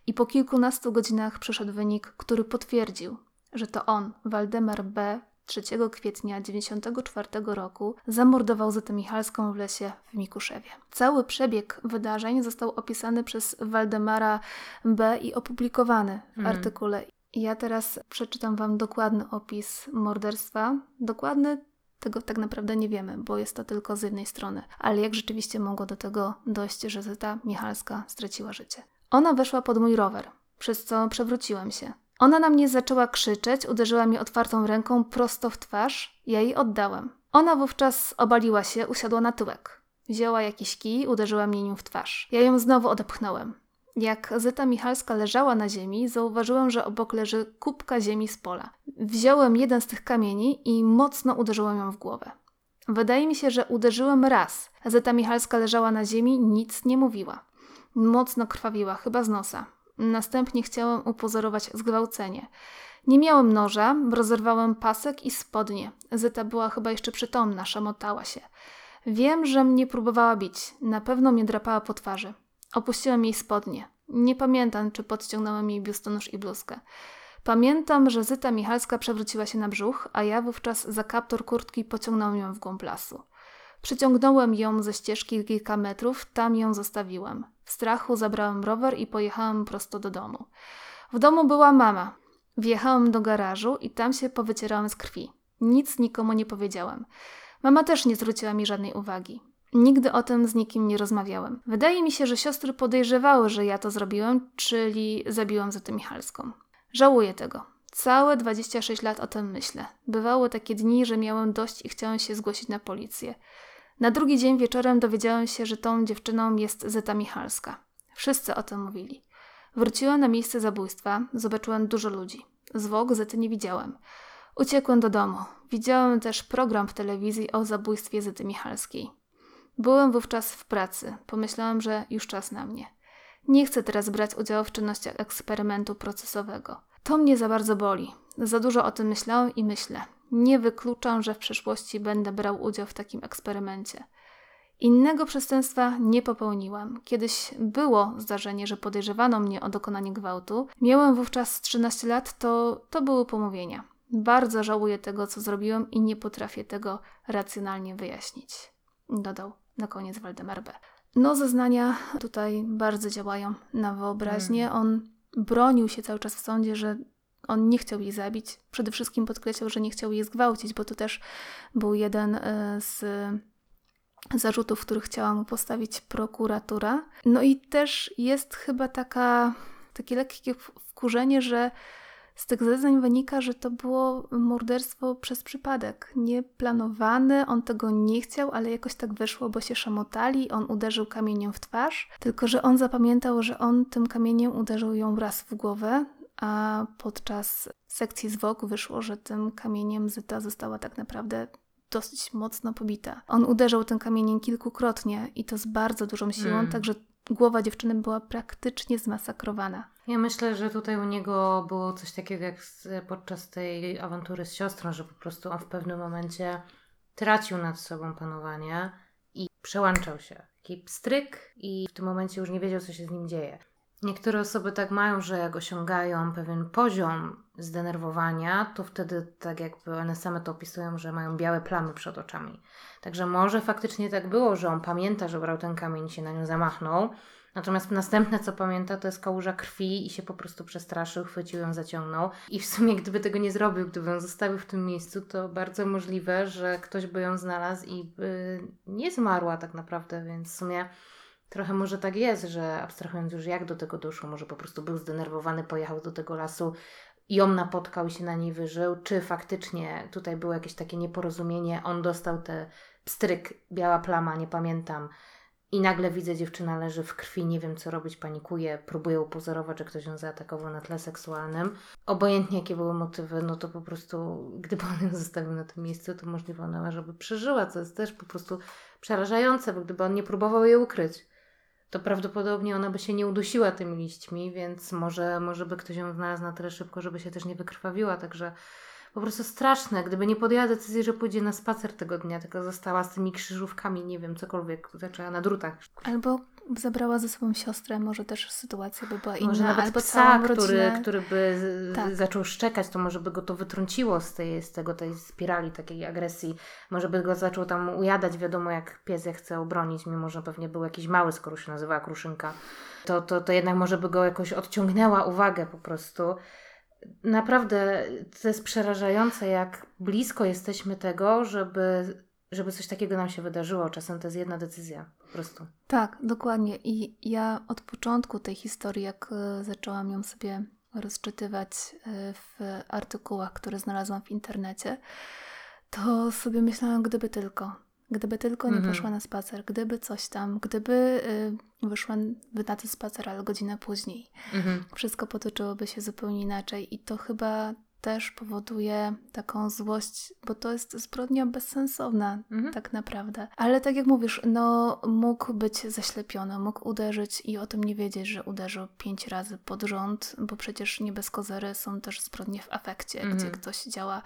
Speaker 1: i po kilkunastu godzinach przyszedł wynik, który potwierdził, że to on, Waldemar B., 3 kwietnia 1994 roku zamordował Zetę Michalską w lesie w Mikuszewie. Cały przebieg wydarzeń został opisany przez Waldemara B. i opublikowany w mm. artykule. Ja teraz przeczytam Wam dokładny opis morderstwa. Dokładny tego tak naprawdę nie wiemy, bo jest to tylko z jednej strony. Ale jak rzeczywiście mogło do tego dojść, że Zeta Michalska straciła życie? Ona weszła pod mój rower, przez co przewróciłem się. Ona na mnie zaczęła krzyczeć, uderzyła mnie otwartą ręką prosto w twarz. Ja jej oddałem. Ona wówczas obaliła się, usiadła na tyłek. Wzięła jakiś kij, uderzyła mnie nim w twarz. Ja ją znowu odepchnąłem. Jak Zyta Michalska leżała na ziemi, zauważyłem, że obok leży kubka ziemi z pola. Wziąłem jeden z tych kamieni i mocno uderzyłem ją w głowę. Wydaje mi się, że uderzyłem raz. Zyta Michalska leżała na ziemi, nic nie mówiła. Mocno krwawiła, chyba z nosa. Następnie chciałem upozorować zgwałcenie. Nie miałem noża, rozerwałem pasek i spodnie. Zyta była chyba jeszcze przytomna, szamotała się. Wiem, że mnie próbowała bić. Na pewno mnie drapała po twarzy. Opuściłem jej spodnie. Nie pamiętam, czy podciągnąłem jej biustonosz i bluzkę. Pamiętam, że Zyta Michalska przewróciła się na brzuch, a ja wówczas za kaptur kurtki pociągnąłem ją w głąb lasu. Przyciągnąłem ją ze ścieżki kilka metrów, tam ją zostawiłem. W strachu zabrałem rower i pojechałem prosto do domu. W domu była mama. Wjechałem do garażu i tam się powycierałem z krwi. Nic nikomu nie powiedziałem. Mama też nie zwróciła mi żadnej uwagi. Nigdy o tym z nikim nie rozmawiałem. Wydaje mi się, że siostry podejrzewały, że ja to zrobiłem, czyli zabiłam Zetę Michalską. Żałuję tego. Całe 26 lat o tym myślę. Bywały takie dni, że miałem dość i chciałem się zgłosić na policję. Na drugi dzień wieczorem dowiedziałem się, że tą dziewczyną jest Zeta Michalska. Wszyscy o tym mówili. Wróciłam na miejsce zabójstwa, zobaczyłam dużo ludzi. Zwłok Zety nie widziałem. Uciekłem do domu. Widziałem też program w telewizji o zabójstwie Zety Michalskiej. Byłem wówczas w pracy. Pomyślałem, że już czas na mnie. Nie chcę teraz brać udziału w czynnościach eksperymentu procesowego. To mnie za bardzo boli. Za dużo o tym myślałem i myślę. Nie wykluczam, że w przyszłości będę brał udział w takim eksperymencie. Innego przestępstwa nie popełniłam. Kiedyś było zdarzenie, że podejrzewano mnie o dokonanie gwałtu. Miałem wówczas 13 lat, to, to były pomówienia. Bardzo żałuję tego, co zrobiłam i nie potrafię tego racjonalnie wyjaśnić. Dodał na koniec Waldemar B. No, zeznania tutaj bardzo działają na wyobraźnię. Hmm. On bronił się cały czas w sądzie, że on nie chciał jej zabić. Przede wszystkim podkreślał, że nie chciał jej zgwałcić, bo to też był jeden e, z zarzutów, których chciała mu postawić prokuratura. No i też jest chyba taka, takie lekkie wkurzenie, że z tych zeznań wynika, że to było morderstwo przez przypadek, nieplanowane, on tego nie chciał, ale jakoś tak wyszło, bo się szamotali, on uderzył kamieniem w twarz, tylko że on zapamiętał, że on tym kamieniem uderzył ją raz w głowę, a podczas sekcji zwłok wyszło, że tym kamieniem Zyta została tak naprawdę dosyć mocno pobita. On uderzał tym kamieniem kilkukrotnie i to z bardzo dużą siłą, mm. także głowa dziewczyny była praktycznie zmasakrowana.
Speaker 2: Ja myślę, że tutaj u niego było coś takiego jak podczas tej awantury z siostrą, że po prostu on w pewnym momencie tracił nad sobą panowanie i przełączał się. Taki pstryk i w tym momencie już nie wiedział, co się z nim dzieje. Niektóre osoby tak mają, że jak osiągają pewien poziom zdenerwowania, to wtedy tak jakby one same to opisują, że mają białe plamy przed oczami. Także może faktycznie tak było, że on pamięta, że brał ten kamień i się na nią zamachnął, Natomiast następne, co pamięta, to jest kałuża krwi i się po prostu przestraszył, chwycił ją, zaciągnął. I w sumie, gdyby tego nie zrobił, gdyby ją zostawił w tym miejscu, to bardzo możliwe, że ktoś by ją znalazł i by nie zmarła tak naprawdę, więc w sumie Trochę może tak jest, że abstrahując już jak do tego doszło, może po prostu był zdenerwowany, pojechał do tego lasu, ją napotkał i się na niej wyżył, czy faktycznie tutaj było jakieś takie nieporozumienie, on dostał te pstryk, biała plama, nie pamiętam, i nagle widzę, dziewczyna leży w krwi, nie wiem co robić, panikuje, próbuje upozorować, że ktoś ją zaatakował na tle seksualnym. Obojętnie jakie były motywy, no to po prostu, gdyby on ją zostawił na tym miejscu, to możliwe ona, żeby przeżyła, co jest też po prostu przerażające, bo gdyby on nie próbował jej ukryć to prawdopodobnie ona by się nie udusiła tymi liśćmi, więc może, może by ktoś ją znalazł na tyle szybko, żeby się też nie wykrwawiła, także po prostu straszne. Gdyby nie podjęła decyzji, że pójdzie na spacer tego dnia, tylko została z tymi krzyżówkami, nie wiem, cokolwiek, zaczęła na drutach.
Speaker 1: Albo zabrała ze sobą siostrę, może też sytuacja by była inna.
Speaker 2: Może nawet albo psa, który, który by tak. zaczął szczekać, to może by go to wytrąciło z, tej, z tego, tej spirali takiej agresji. Może by go zaczął tam ujadać, wiadomo jak pies je chce obronić, mimo że pewnie był jakiś mały, skoro się nazywała Kruszynka. To, to, to jednak może by go jakoś odciągnęła uwagę po prostu. Naprawdę to jest przerażające, jak blisko jesteśmy tego, żeby żeby coś takiego nam się wydarzyło. Czasem to jest jedna decyzja po prostu.
Speaker 1: Tak, dokładnie. I ja od początku tej historii, jak e, zaczęłam ją sobie rozczytywać e, w artykułach, które znalazłam w internecie, to sobie myślałam, gdyby tylko. Gdyby tylko nie mhm. poszła na spacer, gdyby coś tam, gdyby y, wyszła na ten spacer, ale godzinę później, mhm. wszystko potoczyłoby się zupełnie inaczej. I to chyba też powoduje taką złość, bo to jest zbrodnia bezsensowna mhm. tak naprawdę. Ale tak jak mówisz, no mógł być zaślepiony, mógł uderzyć i o tym nie wiedzieć, że uderzył pięć razy pod rząd, bo przecież nie bez kozery są też zbrodnie w afekcie, mhm. gdzie ktoś działa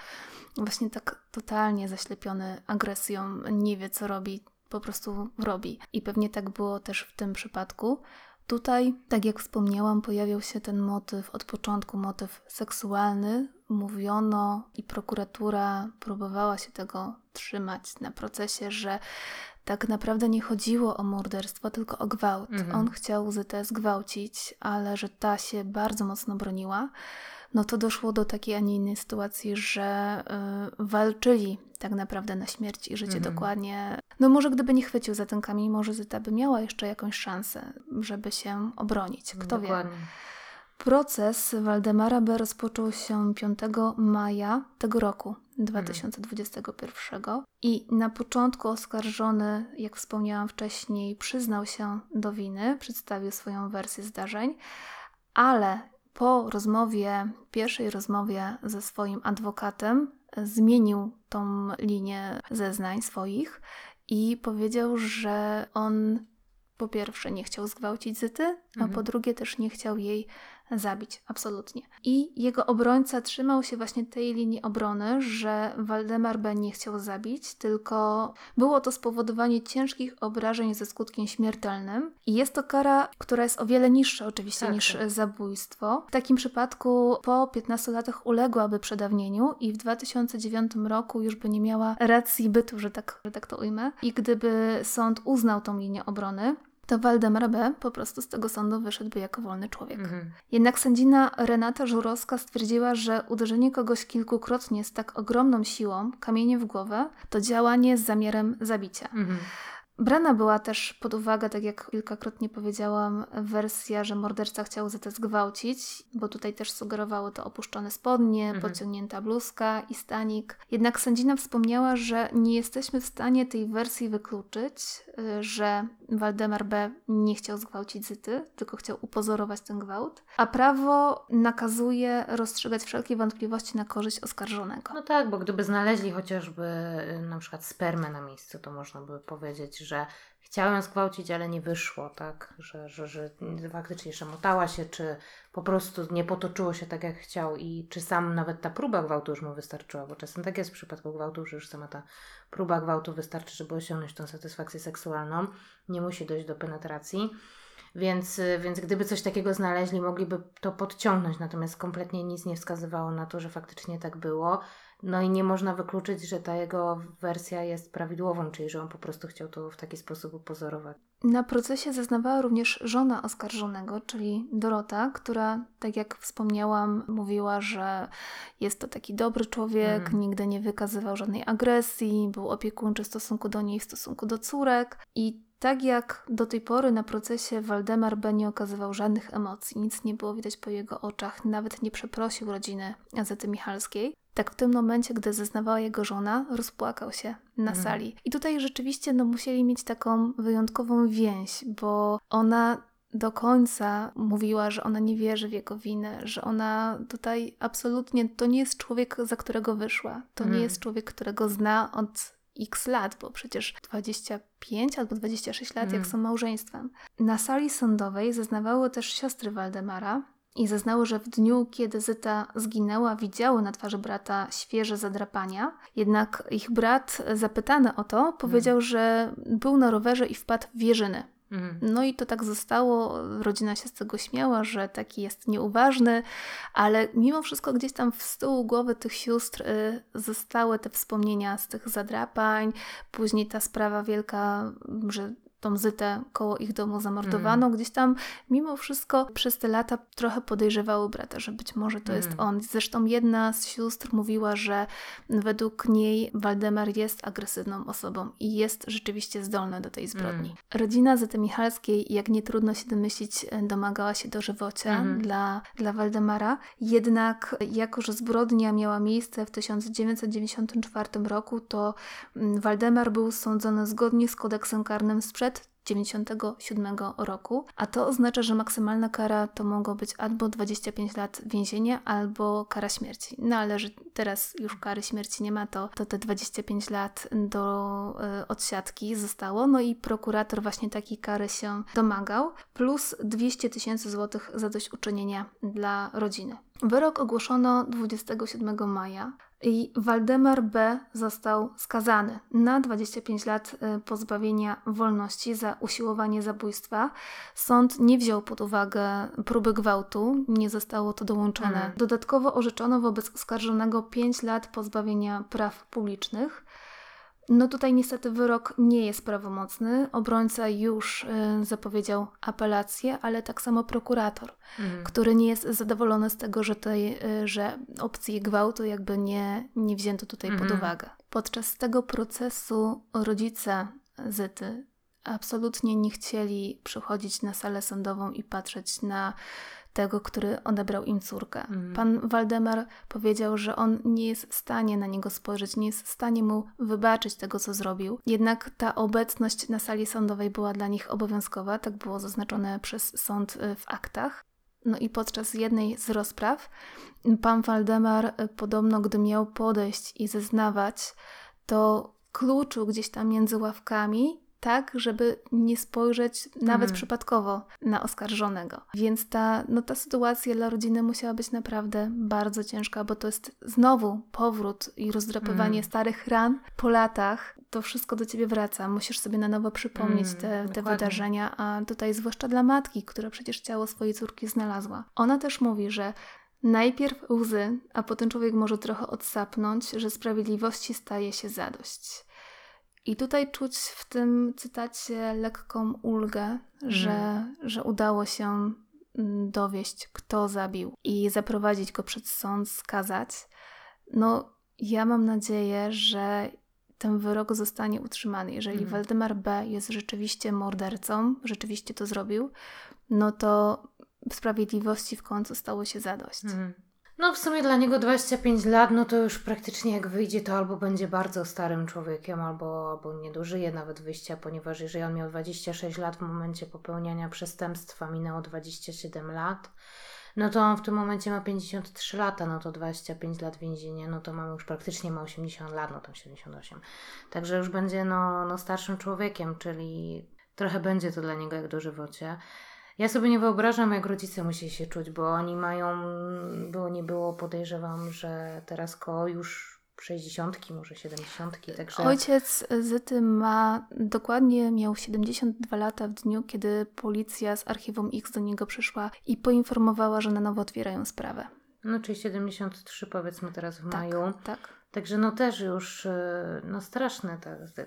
Speaker 1: właśnie tak totalnie zaślepiony agresją, nie wie co robi, po prostu robi. I pewnie tak było też w tym przypadku. Tutaj, tak jak wspomniałam, pojawiał się ten motyw, od początku motyw seksualny. Mówiono i prokuratura próbowała się tego trzymać na procesie, że tak naprawdę nie chodziło o morderstwo, tylko o gwałt. Mhm. On chciał Zytę zgwałcić, ale że ta się bardzo mocno broniła no to doszło do takiej, a nie innej sytuacji, że y, walczyli tak naprawdę na śmierć i życie mhm. dokładnie. No może gdyby nie chwycił za ten kamień, może Zyta by miała jeszcze jakąś szansę, żeby się obronić. Kto dokładnie. wie. Proces Waldemara B. rozpoczął się 5 maja tego roku, 2021. I na początku oskarżony, jak wspomniałam wcześniej, przyznał się do winy, przedstawił swoją wersję zdarzeń, ale po rozmowie, pierwszej rozmowie ze swoim adwokatem, zmienił tą linię zeznań swoich i powiedział, że on po pierwsze nie chciał zgwałcić Zyty, a
Speaker 2: Mhm.
Speaker 1: po drugie też nie chciał jej zabić, absolutnie. I jego obrońca trzymał się właśnie tej linii obrony, że Waldemar B. nie chciał zabić, tylko było to spowodowanie ciężkich obrażeń ze skutkiem śmiertelnym. I jest to kara, która jest o wiele niższa oczywiście
Speaker 2: Tak,
Speaker 1: niż
Speaker 2: tak.
Speaker 1: zabójstwo. W takim przypadku po 15 latach uległaby przedawnieniu i w 2009 roku już by nie miała racji bytu, że tak, że tak to ujmę. I gdyby sąd uznał tą linię obrony, to Waldemar B. po prostu z tego sądu wyszedłby jako wolny człowiek.
Speaker 2: Mhm.
Speaker 1: Jednak sędzina Renata Żurowska stwierdziła, że uderzenie kogoś kilkukrotnie z tak ogromną siłą, kamieniem w głowę, to działanie z zamiarem zabicia.
Speaker 2: Mhm.
Speaker 1: Brana była też pod uwagę, tak jak kilkakrotnie powiedziałam, wersja, że morderca chciał Zetę zgwałcić, bo tutaj też sugerowało to opuszczone spodnie,
Speaker 2: Mhm.
Speaker 1: podciągnięta bluzka i stanik. Jednak sędzina wspomniała, że nie jesteśmy w stanie tej wersji wykluczyć, y, że Waldemar B. nie chciał zgwałcić Zyty, tylko chciał upozorować ten gwałt, a prawo nakazuje rozstrzygać wszelkie wątpliwości na korzyść oskarżonego.
Speaker 2: No tak, bo gdyby znaleźli chociażby y, na przykład spermę na miejscu, to można by powiedzieć, że chciał ją zgwałcić, ale nie wyszło, tak? Że, że, że faktycznie szamotała się, czy po prostu nie potoczyło się tak, jak chciał i czy sam nawet ta próba gwałtu już mu wystarczyła, bo czasem tak jest w przypadku gwałtu, że już sama ta próba gwałtu wystarczy, żeby osiągnąć tą satysfakcję seksualną. Nie musi dojść do penetracji. Więc, więc gdyby coś takiego znaleźli, mogliby to podciągnąć, natomiast kompletnie nic nie wskazywało na to, że faktycznie tak było. No i nie można wykluczyć, że ta jego wersja jest prawidłową, czyli że on po prostu chciał to w taki sposób upozorować.
Speaker 1: Na procesie zeznawała również żona oskarżonego, czyli Dorota, która, tak jak wspomniałam, mówiła, że jest to taki dobry człowiek,
Speaker 2: Mhm.
Speaker 1: nigdy nie wykazywał żadnej agresji, był opiekuńczy w stosunku do niej, w stosunku do córek. I tak jak do tej pory na procesie Waldemar B. nie okazywał żadnych emocji, nic nie było widać po jego oczach, nawet nie przeprosił rodziny Azety Michalskiej, tak w tym momencie, gdy zeznawała jego żona, rozpłakał się na
Speaker 2: Mhm.
Speaker 1: sali. I tutaj rzeczywiście no, musieli mieć taką wyjątkową więź, bo ona do końca mówiła, że ona nie wierzy w jego winę, że ona tutaj absolutnie to nie jest człowiek, za którego wyszła. To nie
Speaker 2: Mhm.
Speaker 1: jest człowiek, którego zna od x lat, bo przecież 25 albo 26 lat, jak
Speaker 2: Mhm.
Speaker 1: są małżeństwem. Na sali sądowej zeznawały też siostry Waldemara, i zeznały, że w dniu, kiedy Zyta zginęła, widziały na twarzy brata świeże zadrapania. Jednak ich brat, zapytany o to, powiedział, że był na rowerze i wpadł w wieżyny.
Speaker 2: Mhm.
Speaker 1: No i to tak zostało. Rodzina się z tego śmiała, że taki jest nieuważny, ale mimo wszystko gdzieś tam w tyłu głowy tych sióstr y, zostały te wspomnienia z tych zadrapań. Później ta sprawa wielka, że tą Zytę koło ich domu zamordowano. Gdzieś tam mimo wszystko przez te lata trochę podejrzewały brata, że być może to jest
Speaker 2: Mhm.
Speaker 1: on. Zresztą jedna z sióstr mówiła, że według niej Waldemar jest agresywną osobą i jest rzeczywiście zdolny do tej zbrodni.
Speaker 2: Mm.
Speaker 1: Rodzina Zyty Michalskiej, jak nie trudno się domyślić, domagała się dożywocia
Speaker 2: Mhm.
Speaker 1: dla, dla Waldemara. Jednak jako, że zbrodnia miała miejsce w 1994 roku, to mm, Waldemar był sądzony zgodnie z kodeksem karnym sprzed 97 roku, a to oznacza, że maksymalna kara to mogło być albo 25 lat więzienia, albo kara śmierci. No ale że teraz już kary śmierci nie ma, to, to te 25 lat do y, odsiadki zostało. No i prokurator właśnie takiej kary się domagał, plus 200 tysięcy złotych zadośćuczynienia dla rodziny. Wyrok ogłoszono 27 maja. I Waldemar B. został skazany na 25 lat y, pozbawienia wolności za usiłowanie zabójstwa. Sąd nie wziął pod uwagę próby gwałtu, nie zostało to dołączone.
Speaker 2: Mhm.
Speaker 1: Dodatkowo orzeczono wobec oskarżonego 5 lat pozbawienia praw publicznych. No tutaj niestety wyrok nie jest prawomocny. Obrońca już y, zapowiedział apelację, ale tak samo prokurator
Speaker 2: Mhm.
Speaker 1: który nie jest zadowolony z tego, że, tej, y, że opcji gwałtu jakby nie, nie wzięto tutaj pod
Speaker 2: Mhm.
Speaker 1: uwagę. Podczas tego procesu rodzice Zyty, absolutnie nie chcieli przychodzić na salę sądową i patrzeć na tego, który odebrał im córkę. Mm. Pan Waldemar powiedział, że on nie jest w stanie na niego spojrzeć, nie jest w stanie mu wybaczyć tego, co zrobił. Jednak ta obecność na sali sądowej była dla nich obowiązkowa, tak było zaznaczone przez sąd y, w aktach. No i podczas jednej z rozpraw pan Waldemar y, podobno, gdy miał podejść i zeznawać, to kluczył gdzieś tam między ławkami tak, żeby nie spojrzeć nawet mm. przypadkowo na oskarżonego. Więc ta, no, ta sytuacja dla rodziny musiała być naprawdę bardzo ciężka, bo to jest znowu powrót i rozdrapywanie mm. starych ran po latach. To wszystko do ciebie wraca. Musisz sobie na nowo przypomnieć mm, te, te wydarzenia, a tutaj zwłaszcza dla matki, która przecież ciało swojej córki znalazła. Ona też mówi, że Najpierw łzy, a potem człowiek może trochę odsapnąć, że sprawiedliwości staje się zadość. I tutaj czuć w tym cytacie lekką ulgę, mm. że, że udało się mm, dowieść, kto zabił i zaprowadzić go przed sąd, skazać. No, ja mam nadzieję, że ten wyrok zostanie utrzymany. Jeżeli mm. Waldemar B. jest rzeczywiście mordercą, rzeczywiście to zrobił, no to sprawiedliwości w końcu stało się zadość. Mm.
Speaker 2: No w sumie dla niego 25 lat, no to już praktycznie jak wyjdzie, to albo będzie bardzo starym człowiekiem, albo, albo nie dożyje nawet wyjścia, ponieważ jeżeli on miał 26 lat w momencie popełniania przestępstwa, minęło 27 lat, no to on w tym momencie ma 53 lata, no to 25 lat więzienia, no to mamy już praktycznie ma 80 lat, no tam 78. Także już będzie no, no starszym człowiekiem, czyli trochę będzie to dla niego jak dożywocie. Ja sobie nie wyobrażam, jak rodzice musieli się czuć, bo oni mają, było nie było, podejrzewam, że teraz koło już 60, może 70, także...
Speaker 1: Ojciec Zyty ma, dokładnie miał 72 lata w dniu, kiedy policja z archiwum X do niego przyszła i poinformowała, że na nowo otwierają sprawę.
Speaker 2: No, czyli 73 powiedzmy teraz w tak, maju.
Speaker 1: Tak.
Speaker 2: Także no też już, y, no straszne te, te,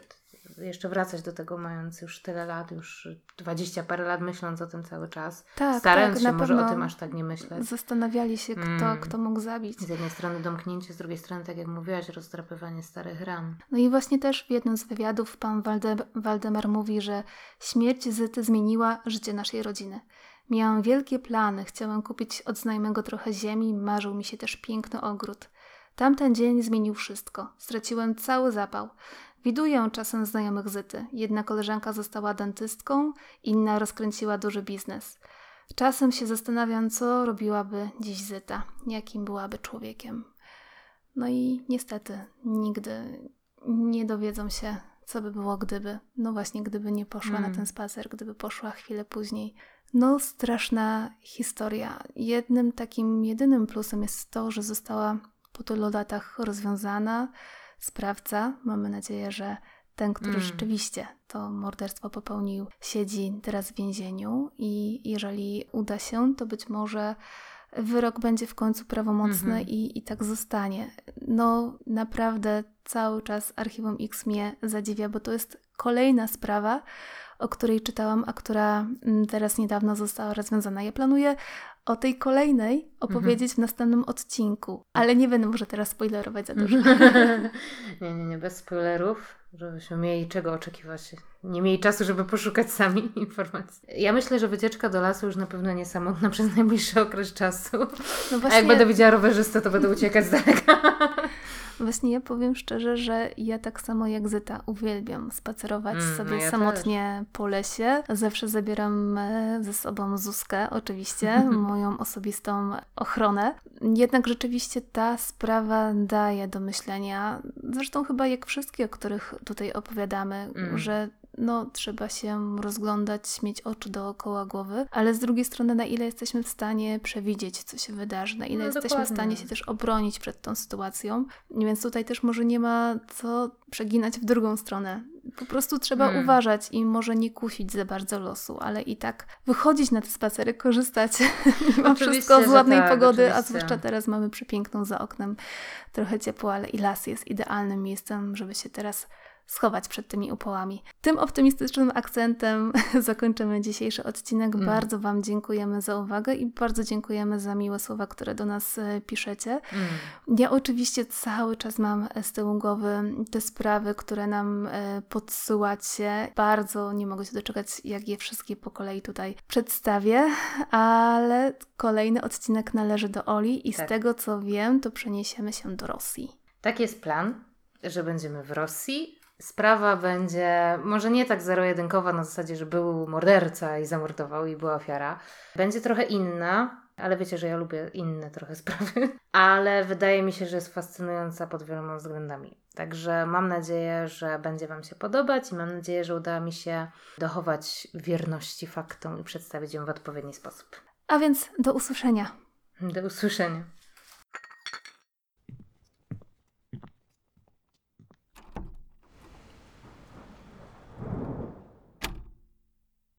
Speaker 2: jeszcze wracać do tego, mając już tyle lat, już dwadzieścia parę lat, myśląc o tym cały czas. Tak, starając tak, się może o tym aż tak nie myśleć.
Speaker 1: Zastanawiali się, kto, mm. kto mógł zabić.
Speaker 2: Z jednej strony domknięcie, z drugiej strony, tak jak mówiłaś, rozdrapywanie starych ran.
Speaker 1: No i właśnie też w jednym z wywiadów pan Walde Waldemar mówi, że śmierć Zyty zmieniła życie naszej rodziny. Miałam wielkie plany, chciałam kupić od znajomego trochę ziemi, marzył mi się też piękny ogród. Tamten dzień zmienił wszystko. Straciłem cały zapał. Widuję czasem znajomych Zyty. Jedna koleżanka została dentystką, inna rozkręciła duży biznes. Czasem się zastanawiam, co robiłaby dziś Zyta, jakim byłaby człowiekiem. No i niestety nigdy nie dowiedzą się, co by było gdyby. No właśnie, gdyby nie poszła mm. na ten spacer, gdyby poszła chwilę później. No, straszna historia. Jednym takim jedynym plusem jest to, że została po tylu latach rozwiązana sprawca, mamy nadzieję, że ten, który mm. rzeczywiście to morderstwo popełnił, siedzi teraz w więzieniu i jeżeli uda się, to być może wyrok będzie w końcu prawomocny mm -hmm. i, i tak zostanie. No, naprawdę cały czas Archiwum X mnie zadziwia, bo to jest kolejna sprawa, o której czytałam, a która mm, teraz niedawno została rozwiązana. Ja planuję o tej kolejnej opowiedzieć mhm. w następnym odcinku, ale nie będę może teraz spoilerować za dużo.
Speaker 2: nie, nie, nie, bez spoilerów, żebyśmy mieli czego oczekiwać. Nie mieli czasu, żeby poszukać sami informacji. Ja myślę, że wycieczka do lasu już na pewno nie samotna przez najbliższy okres czasu. No właśnie... A jak będę widziała rowerzystę, to będę uciekać z daleka.
Speaker 1: Właśnie ja powiem szczerze, że ja tak samo jak Zyta uwielbiam spacerować mm, sobie no ja samotnie też. po lesie. Zawsze zabieram e, ze sobą Zuzkę, oczywiście, moją osobistą ochronę. Jednak rzeczywiście ta sprawa daje do myślenia, zresztą chyba jak wszystkie, o których tutaj opowiadamy, mm. że no, trzeba się rozglądać, mieć oczy dookoła głowy, ale z drugiej strony, na ile jesteśmy w stanie przewidzieć, co się wydarzy, na ile no, jesteśmy dokładnie. w stanie się też obronić przed tą sytuacją. Więc tutaj też może nie ma co przeginać w drugą stronę. Po prostu trzeba hmm. uważać i może nie kusić za bardzo losu, ale i tak wychodzić na te spacery, korzystać mimo wszystko z ładnej tak, pogody, oczywiście. a zwłaszcza teraz mamy przepiękną za oknem trochę ciepło, ale i las jest idealnym miejscem, żeby się teraz schować przed tymi upałami. Tym optymistycznym akcentem zakończymy dzisiejszy odcinek. Mm. Bardzo Wam dziękujemy za uwagę i bardzo dziękujemy za miłe słowa, które do nas e, piszecie. Mm. Ja oczywiście cały czas mam z tyłu głowy te sprawy, które nam e, podsyłacie. Bardzo nie mogę się doczekać, jak je wszystkie po kolei tutaj przedstawię, ale kolejny odcinek należy do Oli i tak. z tego co wiem, to przeniesiemy się do Rosji.
Speaker 2: Tak jest plan, że będziemy w Rosji, sprawa będzie może nie tak zero-jedynkowa na zasadzie, że był morderca i zamordował i była ofiara. Będzie trochę inna, ale wiecie, że ja lubię inne trochę sprawy, ale wydaje mi się, że jest fascynująca pod wieloma względami. Także mam nadzieję, że będzie Wam się podobać i mam nadzieję, że uda mi się dochować wierności faktom i przedstawić ją w odpowiedni sposób.
Speaker 1: A więc do usłyszenia.
Speaker 2: Do usłyszenia.